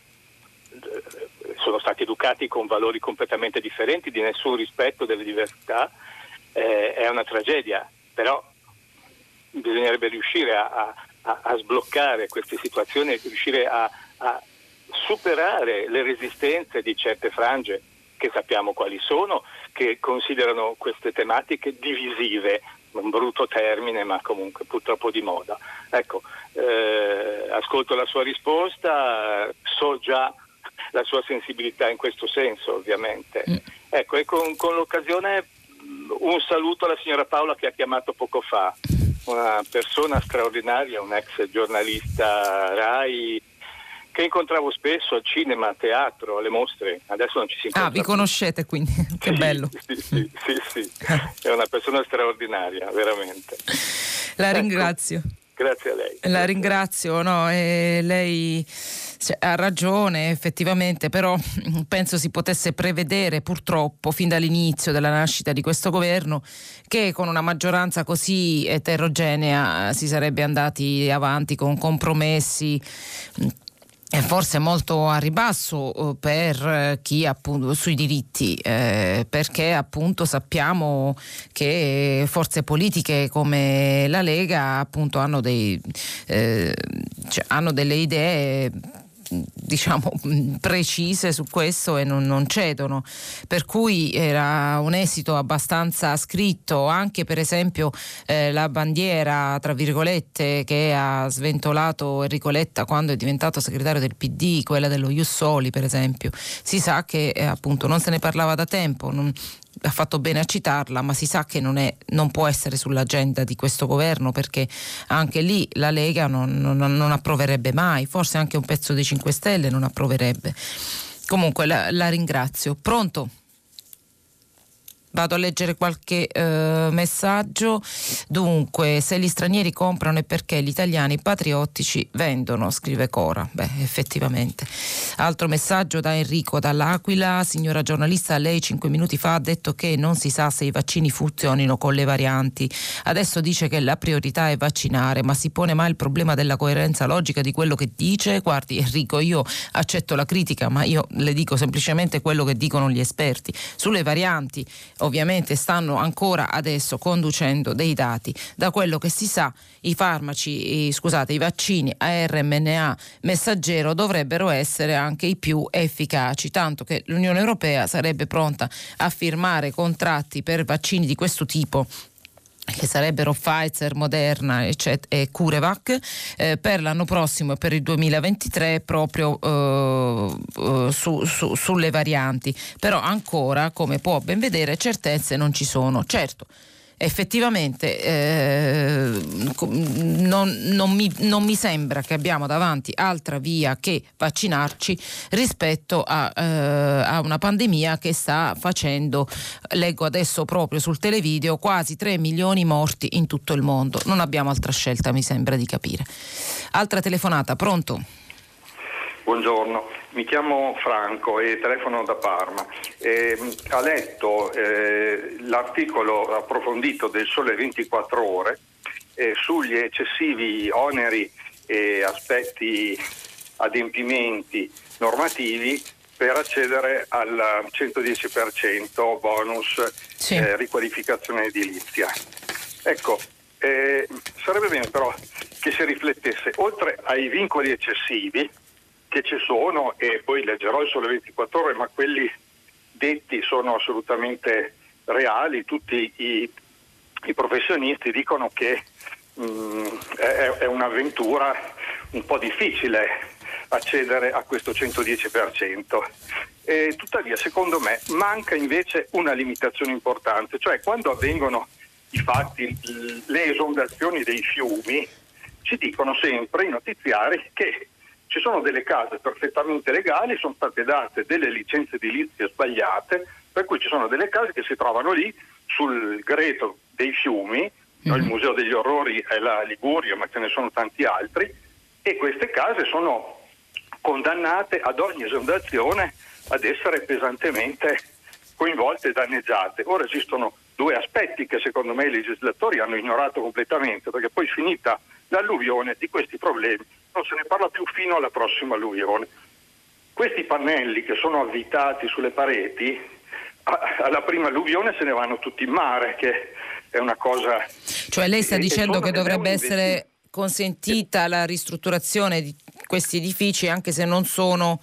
eh, sono stati educati con valori completamente differenti, di nessun rispetto delle diversità, eh, è una tragedia, però bisognerebbe riuscire a, a, a sbloccare queste situazioni riuscire a, a superare le resistenze di certe frange che sappiamo quali sono, che considerano queste tematiche divisive, un brutto termine ma comunque purtroppo di moda. Ecco, eh, ascolto la sua risposta, so già la sua sensibilità in questo senso ovviamente. Mm. Ecco, e con, con l'occasione un saluto alla signora Paola che ha chiamato poco fa, una persona straordinaria, un ex giornalista RAI che incontravo spesso al cinema, a teatro, alle mostre. Adesso non ci si incontra. Ah, vi conoscete quindi, che sì, bello. Sì, sì, sì, sì. è una persona straordinaria, veramente. La ecco. ringrazio. Grazie a lei. La ringrazio, no, lei cioè, ha ragione effettivamente, però penso si potesse prevedere purtroppo fin dall'inizio della nascita di questo governo che con una maggioranza così eterogenea si sarebbe andati avanti con compromessi forse molto a ribasso eh, per chi appunto sui diritti eh, perché appunto sappiamo che forze politiche come la Lega appunto hanno, dei, eh, cioè, hanno delle idee diciamo precise su questo e non, non, cedono. Per cui era un esito abbastanza scritto, anche per esempio eh, la bandiera, tra virgolette, che ha sventolato Enrico Letta quando è diventato segretario del PD, quella dello Jussoli per esempio. Si sa che eh, appunto non se ne parlava da tempo, non, ha fatto bene a citarla, ma si sa che non, è, non, può essere sull'agenda di questo governo perché anche lì la Lega non, non, non approverebbe mai, forse anche un pezzo dei 5 Stelle non approverebbe. Comunque la, la ringrazio. Pronto? Vado a leggere qualche eh, messaggio. Dunque, se gli stranieri comprano è perché gli italiani patriottici vendono, scrive Cora. Beh, effettivamente. Altro messaggio da Enrico dall'Aquila. Signora giornalista, lei cinque minuti fa ha detto che non si sa se i vaccini funzionino con le varianti. Adesso dice che la priorità è vaccinare, ma si pone mai il problema della coerenza logica di quello che dice? Guardi Enrico, io accetto la critica, ma io le dico semplicemente quello che dicono gli esperti. Sulle varianti ovviamente stanno ancora adesso conducendo dei dati. Da quello che si sa, i farmaci, i, scusate, i vaccini ARMNA messaggero dovrebbero essere anche i più efficaci, tanto che l'Unione Europea sarebbe pronta a firmare contratti per vaccini di questo tipo che sarebbero Pfizer, Moderna eccet- e CureVac eh, per l'anno prossimo e per il 2023 proprio eh, eh, su, su, sulle varianti. Però ancora come può ben vedere certezze non ci sono. Certo effettivamente eh, non, non, mi, non, mi, sembra che abbiamo davanti altra via che vaccinarci rispetto a, eh, a, una pandemia che sta facendo, leggo adesso proprio sul televideo, quasi 3 milioni morti in tutto il mondo. Non abbiamo altra scelta, mi sembra di capire. Altra telefonata, pronto? Buongiorno, mi chiamo Franco e telefono da Parma. Eh, ha letto eh, l'articolo approfondito del Sole 24 Ore eh, sugli eccessivi oneri e aspetti, adempimenti normativi per accedere al 110% bonus sì. Eh, riqualificazione edilizia. Ecco, eh, sarebbe bene però che si riflettesse, oltre ai vincoli eccessivi, che ci sono e poi leggerò il sole 24 ore, ma quelli detti sono assolutamente reali, tutti i, i professionisti dicono che mh, mm, è, è, un'avventura un po' difficile accedere a questo 110%. E, tuttavia, secondo me, manca invece una limitazione importante, cioè quando avvengono i fatti, le esondazioni dei fiumi, ci dicono sempre i notiziari che ci sono delle case perfettamente legali, sono state date delle licenze edilizie sbagliate, per cui ci sono delle case che si trovano lì sul greto dei fiumi, mm-hmm. il Museo degli Orrori è la Liguria, ma ce ne sono tanti altri, e queste case sono condannate ad ogni esondazione ad essere pesantemente coinvolte e danneggiate. Ora esistono due aspetti che secondo me i legislatori hanno ignorato completamente, perché poi finita l'alluvione di questi problemi non se ne parla più fino alla prossima alluvione. Questi pannelli che sono avvitati sulle pareti, alla prima alluvione se ne vanno tutti in mare, che è una cosa... Cioè lei sta dicendo che dovrebbe essere consentita la ristrutturazione di questi edifici anche se non sono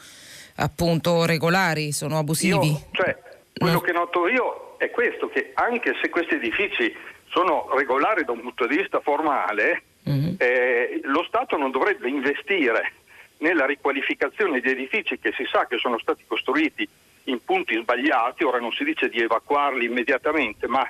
appunto regolari, sono abusivi? Io, cioè, quello no. che noto io è questo, che anche se questi edifici sono regolari da un punto di vista formale, mm-hmm. eh, lo Stato non dovrebbe investire nella riqualificazione di edifici che si sa che sono stati costruiti in punti sbagliati, ora non si dice di evacuarli immediatamente, ma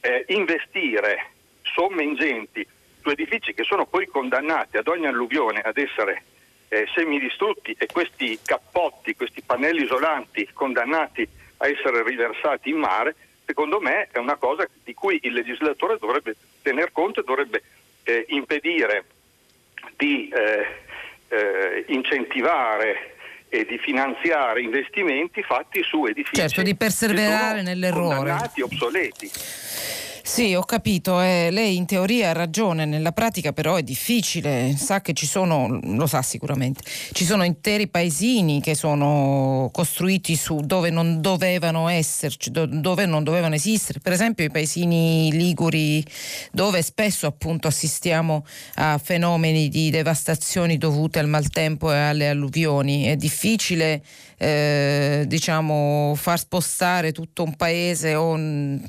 eh, investire somme ingenti su edifici che sono poi condannati ad ogni alluvione ad essere eh, semidistrutti e questi cappotti, questi pannelli isolanti condannati a essere riversati in mare, secondo me è una cosa di cui il legislatore dovrebbe tener conto e dovrebbe eh, impedire di eh, eh, incentivare e di finanziare investimenti fatti su edifici certo, di perseverare nell'errore. obsoleti. Sì, ho capito. Eh, lei in teoria ha ragione, nella pratica però è difficile. Sa che ci sono, lo sa sicuramente, ci sono interi paesini che sono costruiti su dove non dovevano esserci, dove non dovevano esistere. Per esempio i paesini liguri dove spesso appunto assistiamo a fenomeni di devastazioni dovute al maltempo e alle alluvioni. È difficile eh, diciamo, far spostare tutto un paese. Un,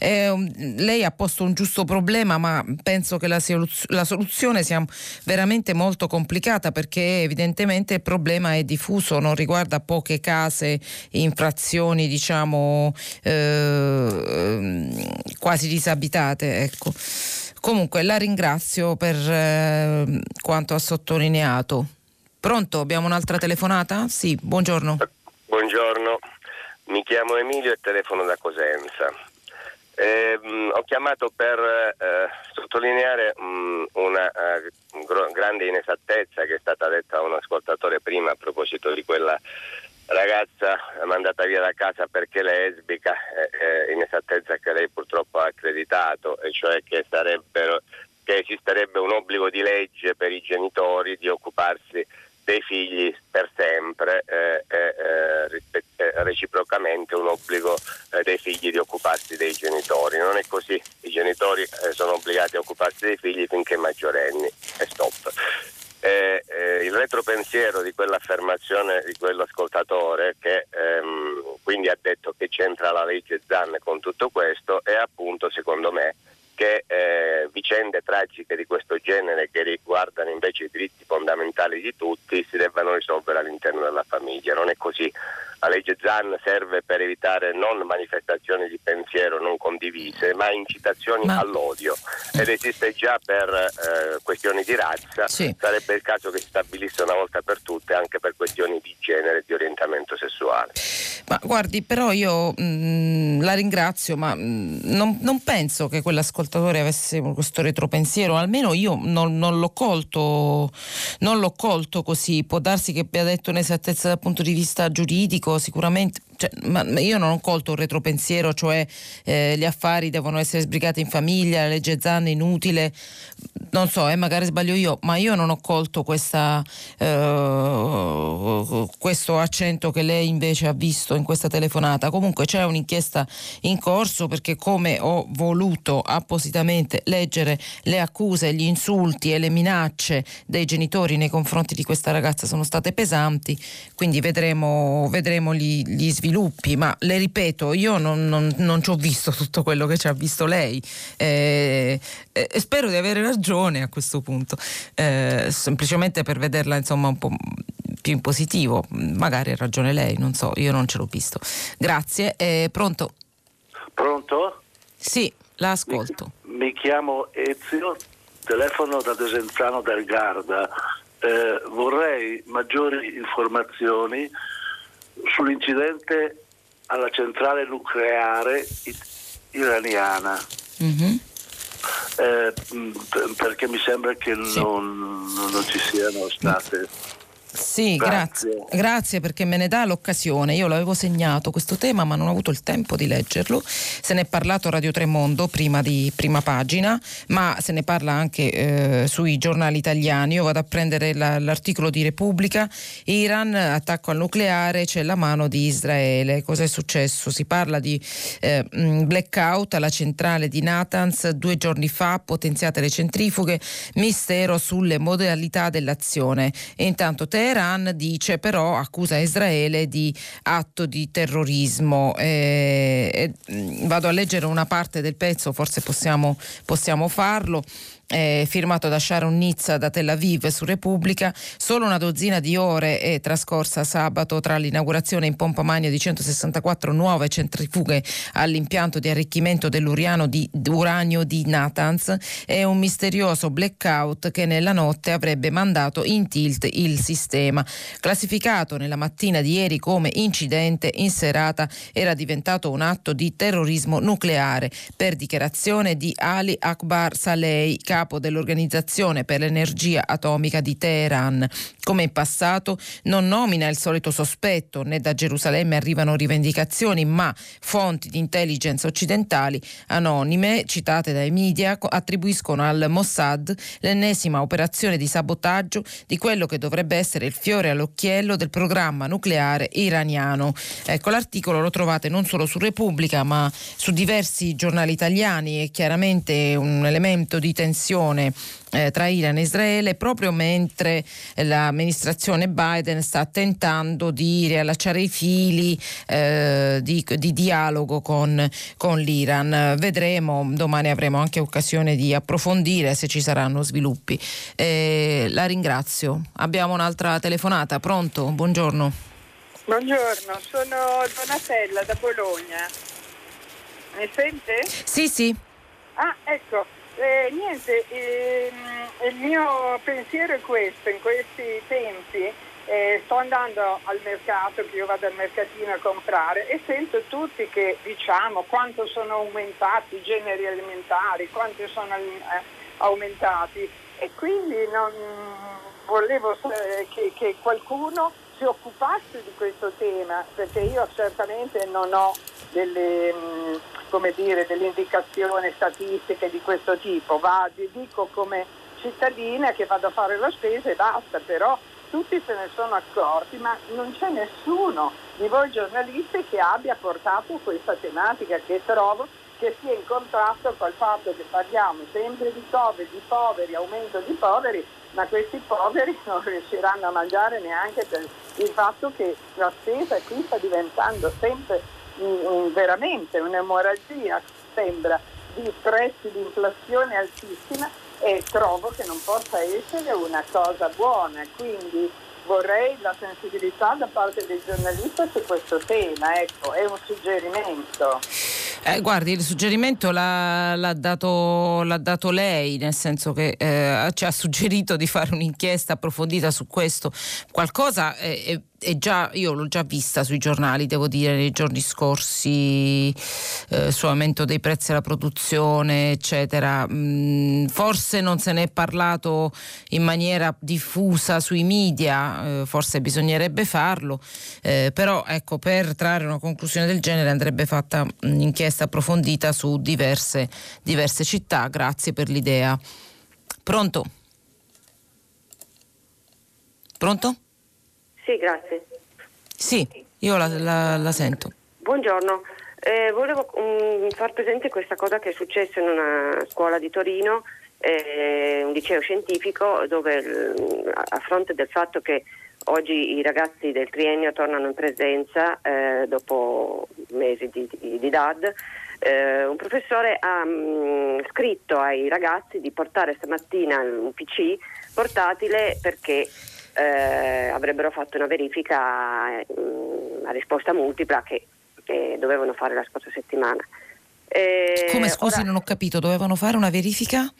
un, lei ha posto un giusto problema, ma penso che la, la, soluzione sia veramente molto complicata perché evidentemente il problema è diffuso, non riguarda poche case in frazioni diciamo, eh, quasi disabitate. Ecco. Comunque la ringrazio per eh, quanto ha sottolineato. Pronto, abbiamo un'altra telefonata? Sì, buongiorno. Buongiorno, mi chiamo Emilio e telefono da Cosenza. Eh, ho chiamato per eh, sottolineare mh, mm, una eh, gr- grande inesattezza che è stata detta a un ascoltatore prima a proposito di quella ragazza mandata via da casa perché lesbica, eh, inesattezza che lei purtroppo ha accreditato, e cioè che, che esisterebbe un obbligo di legge per i genitori di occuparsi dei figli per sempre e eh, eh, eh, reciprocamente un obbligo eh, dei figli di occuparsi dei genitori. Non è così, i genitori eh, sono obbligati a occuparsi dei figli finché maggiorenni e stop. Eh, il retropensiero di quell'affermazione di quell'ascoltatore che ehm, quindi ha detto che c'entra la legge Zan con tutto questo è appunto secondo me che eh, vicende tragiche di questo genere che riguardano invece i diritti fondamentali di tutti si debbano risolvere all'interno della famiglia. Non è così. La legge ZAN serve per evitare non manifestazioni di pensiero non condivise, ma incitazioni ma... all'odio. Ed esiste già per eh, questioni di razza. Sì. Sarebbe il caso che si stabilisse una volta per tutte anche per questioni di genere e di orientamento sessuale. Ma guardi, però io mh, mm, la ringrazio, ma mh, mm, non, non, penso che quell'ascoltatore avesse questo retropensiero, almeno io non, non, l'ho colto, non l'ho colto così. Può darsi che abbia detto un'esattezza dal punto di vista giuridico sicuramente cioè, io non ho colto un retropensiero, cioè eh, gli affari devono essere sbrigati in famiglia, la legge Zanne inutile, non so, eh, magari sbaglio io, ma io non ho colto questa, eh, questo accento che lei invece ha visto in questa telefonata. Comunque c'è un'inchiesta in corso perché come ho voluto appositamente leggere le accuse, gli insulti e le minacce dei genitori nei confronti di questa ragazza sono state pesanti, quindi vedremo, vedremo gli, gli sviluppi sviluppi, ma le ripeto, io non, non, non ci ho visto tutto quello che ci ha visto lei eh, eh, e spero di avere ragione a questo punto, eh, semplicemente per vederla insomma un po' più in positivo, magari ha ragione lei, non so, io non ce l'ho visto. Grazie, pronto? Pronto? Sì, la ascolto. Mi, mi chiamo Ezio, telefono da Desenzano del Garda. Eh, vorrei maggiori informazioni sull'incidente alla centrale nucleare iraniana. Mm-hmm. Eh, perché mi sembra che sì. non, non, ci siano state sì, grazie. grazie. grazie. perché me ne dà l'occasione. Io l'avevo segnato questo tema, ma non ho avuto il tempo di leggerlo. Se ne è parlato Radio Tremondo prima di prima pagina, ma se ne parla anche eh, sui giornali italiani. Io vado a prendere la, l'articolo di Repubblica. Iran, attacco al nucleare, c'è la mano di Israele. Cos'è successo? Si parla di eh, blackout alla centrale di Natanz due giorni fa, potenziate le centrifughe, mistero sulle modalità dell'azione. E intanto Teheran dice però, accusa Israele di atto di terrorismo. Eh, eh, vado a leggere una parte del pezzo, forse possiamo, possiamo farlo eh, firmato da Sharon Nizza da Tel Aviv su Repubblica, solo una dozzina di ore è trascorsa sabato tra l'inaugurazione in pompa magna di 164 nuove centrifughe all'impianto di arricchimento dell'uranio di, di Natanz. E un misterioso blackout che nella notte avrebbe mandato in tilt il sistema. Classificato nella mattina di ieri come incidente, in serata era diventato un atto di terrorismo nucleare. Per dichiarazione di Ali Akbar Saleh, capo dell'Organizzazione per l'Energia Atomica di Teheran. Come in passato non nomina il solito sospetto, né da Gerusalemme arrivano rivendicazioni, ma fonti di intelligence occidentali anonime citate dai media attribuiscono al Mossad l'ennesima operazione di sabotaggio di quello che dovrebbe essere il fiore all'occhiello del programma nucleare iraniano. Ecco, l'articolo lo trovate non solo su Repubblica ma su diversi giornali italiani e chiaramente un elemento di tensione eh, tra Iran e Israele proprio mentre l'amministrazione Biden sta tentando di riallacciare i fili eh, di, di, dialogo con, con, l'Iran. Vedremo, domani avremo anche occasione di approfondire se ci saranno sviluppi. Eh, la ringrazio. Abbiamo un'altra telefonata, pronto? Buongiorno. Buongiorno, sono Donatella da Bologna. Mi sente? Sì, sì. Ah, ecco, eh, niente, ehm, il mio pensiero è questo, in questi tempi eh, sto andando al mercato, che io vado al mercatino a comprare e sento tutti che diciamo quanto sono aumentati i generi alimentari, quanto sono eh, aumentati. E quindi non, volevo che, che qualcuno si occupasse di questo tema perché io certamente non ho delle, come dire, delle indicazioni statistiche di questo tipo, Va, dico come cittadina che vado a fare la spesa e basta, però tutti se ne sono accorti, ma non c'è nessuno di voi giornalisti che abbia portato questa tematica che trovo che sia in contrasto col fatto che parliamo sempre di Covid, di poveri, aumento di poveri, ma questi poveri non riusciranno a mangiare neanche per il fatto che la spesa qui sta diventando sempre um, veramente un'emorragia, sembra, di prezzi di inflazione altissima e trovo che non possa essere una cosa buona. Quindi vorrei la sensibilità da parte dei giornalisti su questo tema, ecco, è un suggerimento. Eh, guardi, il suggerimento l'ha, l'ha, dato, l'ha, dato, lei, nel senso che eh, ci ha suggerito di fare un'inchiesta approfondita su questo. Qualcosa è, è già, io l'ho già vista sui giornali, devo dire, nei giorni scorsi, eh, su dei prezzi alla produzione, eccetera. Mm, forse non se ne è parlato in maniera diffusa sui media, eh, forse bisognerebbe farlo, eh, però ecco, per trarre una conclusione del genere andrebbe fatta un'inchiesta approfondita su diverse, diverse città. Grazie per l'idea. Pronto? Pronto? Sì, grazie. Sì, io la, la, la sento. Buongiorno. Eh, volevo um, far presente questa cosa che è successa in una scuola di Torino, eh, un liceo scientifico, dove mm, a fronte del fatto che oggi i ragazzi del triennio tornano in presenza eh, dopo mesi di, di, di DAD, eh, un professore ha mh, mm, scritto ai ragazzi di portare stamattina un PC portatile perché eh, avrebbero fatto una verifica mh, mm, a risposta multipla che, che, dovevano fare la scorsa settimana. Eh, Come scusi, ora, non ho capito, dovevano fare una verifica?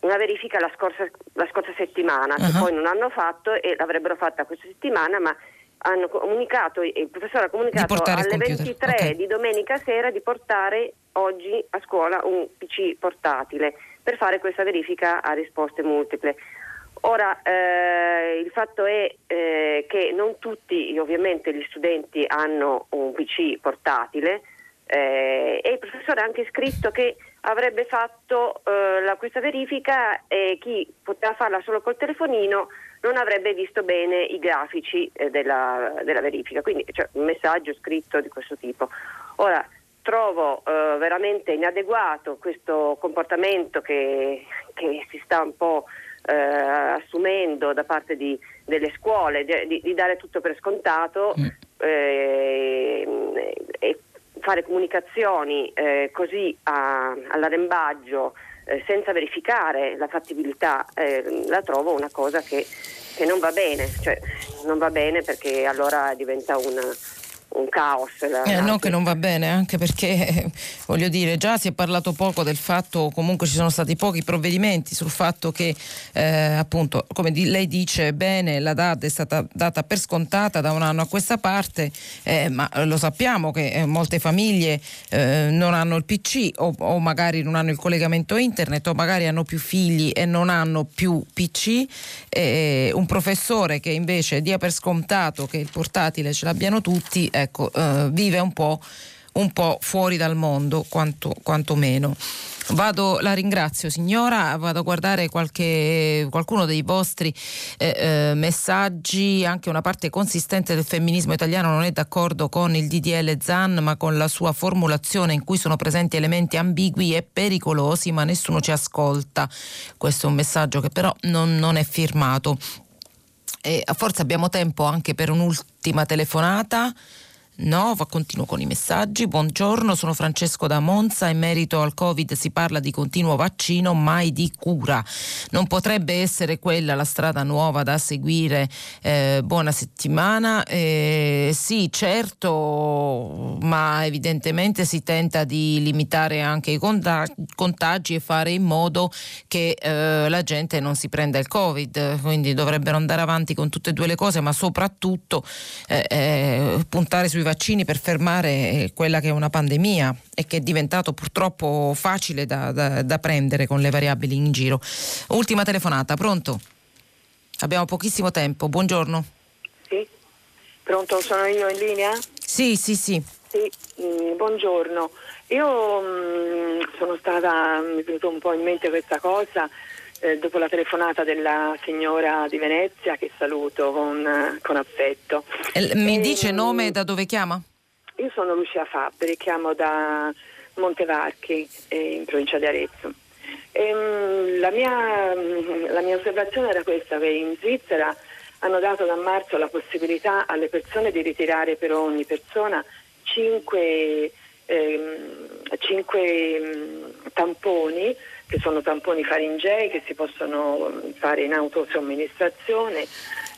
Una verifica la scorsa, la scorsa settimana, uh-huh. che poi non hanno fatto e l'avrebbero fatta questa settimana, ma hanno comunicato, il professore ha comunicato alle 23 okay. di domenica sera di portare oggi a scuola un PC portatile per fare questa verifica a risposte multiple. Ora, eh, il fatto è eh, che non tutti ovviamente gli studenti hanno un PC portatile eh, e il professore ha anche scritto che avrebbe fatto eh, la, questa verifica e chi poteva farla solo col telefonino non avrebbe visto bene i grafici eh, della, della, verifica, quindi cioè, un messaggio scritto di questo tipo. Ora, trovo eh, veramente inadeguato questo comportamento che, che si sta un po' eh, assumendo da parte di, delle scuole di, di, dare tutto per scontato mm. eh, e fare comunicazioni eh, così a, all'arrembaggio eh, senza verificare la fattibilità eh, la trovo una cosa che, che, non va bene, cioè non va bene perché allora diventa una un caos. Eh, no, che non va bene, anche perché voglio dire, già si è parlato poco del fatto, comunque ci sono stati pochi provvedimenti sul fatto che eh, appunto, come di, lei dice bene, la data è stata data per scontata da un anno a questa parte, eh, ma lo sappiamo che eh, molte famiglie eh, non hanno il PC o, o, magari non hanno il collegamento internet o magari hanno più figli e non hanno più PC. un professore che invece dia per scontato che il portatile ce l'abbiano tutti, ecco, eh, vive un po', un po', fuori dal mondo, quanto, meno. Vado, la ringrazio signora, vado a guardare qualche, qualcuno dei vostri eh, eh, messaggi, anche una parte consistente del femminismo italiano non è d'accordo con il DDL ZAN ma con la sua formulazione in cui sono presenti elementi ambigui e pericolosi ma nessuno ci ascolta. Questo è un messaggio che però non, non è firmato. E forse abbiamo tempo anche per un'ultima telefonata. No, va, continuo con i messaggi. Buongiorno, sono Francesco da Monza. In merito al Covid si parla di continuo vaccino, mai di cura. Non potrebbe essere quella la strada nuova da seguire? Eh, buona settimana. Eh, sì, certo, ma evidentemente si tenta di limitare anche i contagi e fare in modo che eh, la gente non si prenda il Covid. Quindi dovrebbero andare avanti con tutte e due le cose, ma soprattutto eh, eh, puntare sui vaccini vaccini per fermare quella che è una pandemia e che è diventato purtroppo facile da, da, da prendere con le variabili in giro. Ultima telefonata, pronto? Abbiamo pochissimo tempo, buongiorno. Sì, pronto, sono io in linea? Sì, sì, sì. Sì, mm, buongiorno. Io mm, sono stata, mi è venuto un po' in mente questa cosa eh, dopo la telefonata della signora di Venezia che saluto con, con affetto. Eh, mi e, dice nome da dove chiama? Io sono Lucia Fabbri, chiamo da Montevarchi eh, in provincia di Arezzo. E, mm, la, mia, mm, la mia osservazione era questa, che in Svizzera hanno dato da marzo la possibilità alle persone di ritirare per ogni persona 5, ehm, 5 tamponi che sono tamponi faringei che si possono fare in autosomministrazione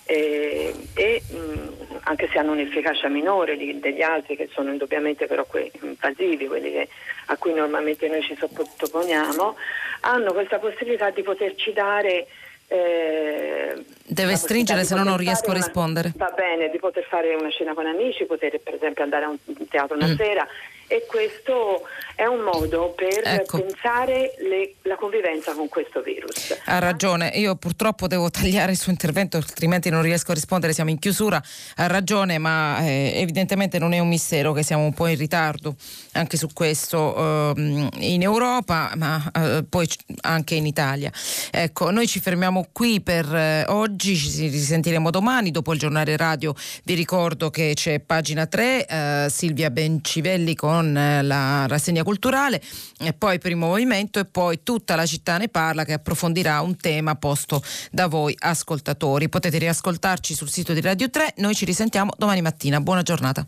eh, e mh, anche se hanno un'efficacia minore di, degli altri che sono indubbiamente però que- invasivi, quelli che, a cui normalmente noi ci sottoponiamo, hanno questa possibilità di poterci dare eh, Deve stringere se no non riesco a rispondere. va bene, di poter fare una cena con amici, poter per esempio andare a un teatro una mm. sera e questo è un modo per ecco. pensare le, la convivenza con questo virus. Ha ragione, io purtroppo devo tagliare il suo intervento altrimenti non riesco a rispondere, siamo in chiusura. Ha ragione, ma eh, evidentemente non è un mistero che siamo un po' in ritardo anche su questo eh, in Europa, ma eh, poi anche in Italia. Ecco, noi ci fermiamo qui per eh, oggi, ci risentiremo domani dopo il giornale radio. Vi ricordo che c'è pagina 3, eh, Silvia Bencivelli con eh, la rassegna culturale, e poi primo movimento e poi tutta la città ne parla che approfondirà un tema posto da voi ascoltatori. Potete riascoltarci sul sito di Radio 3, noi ci risentiamo domani mattina. Buona giornata.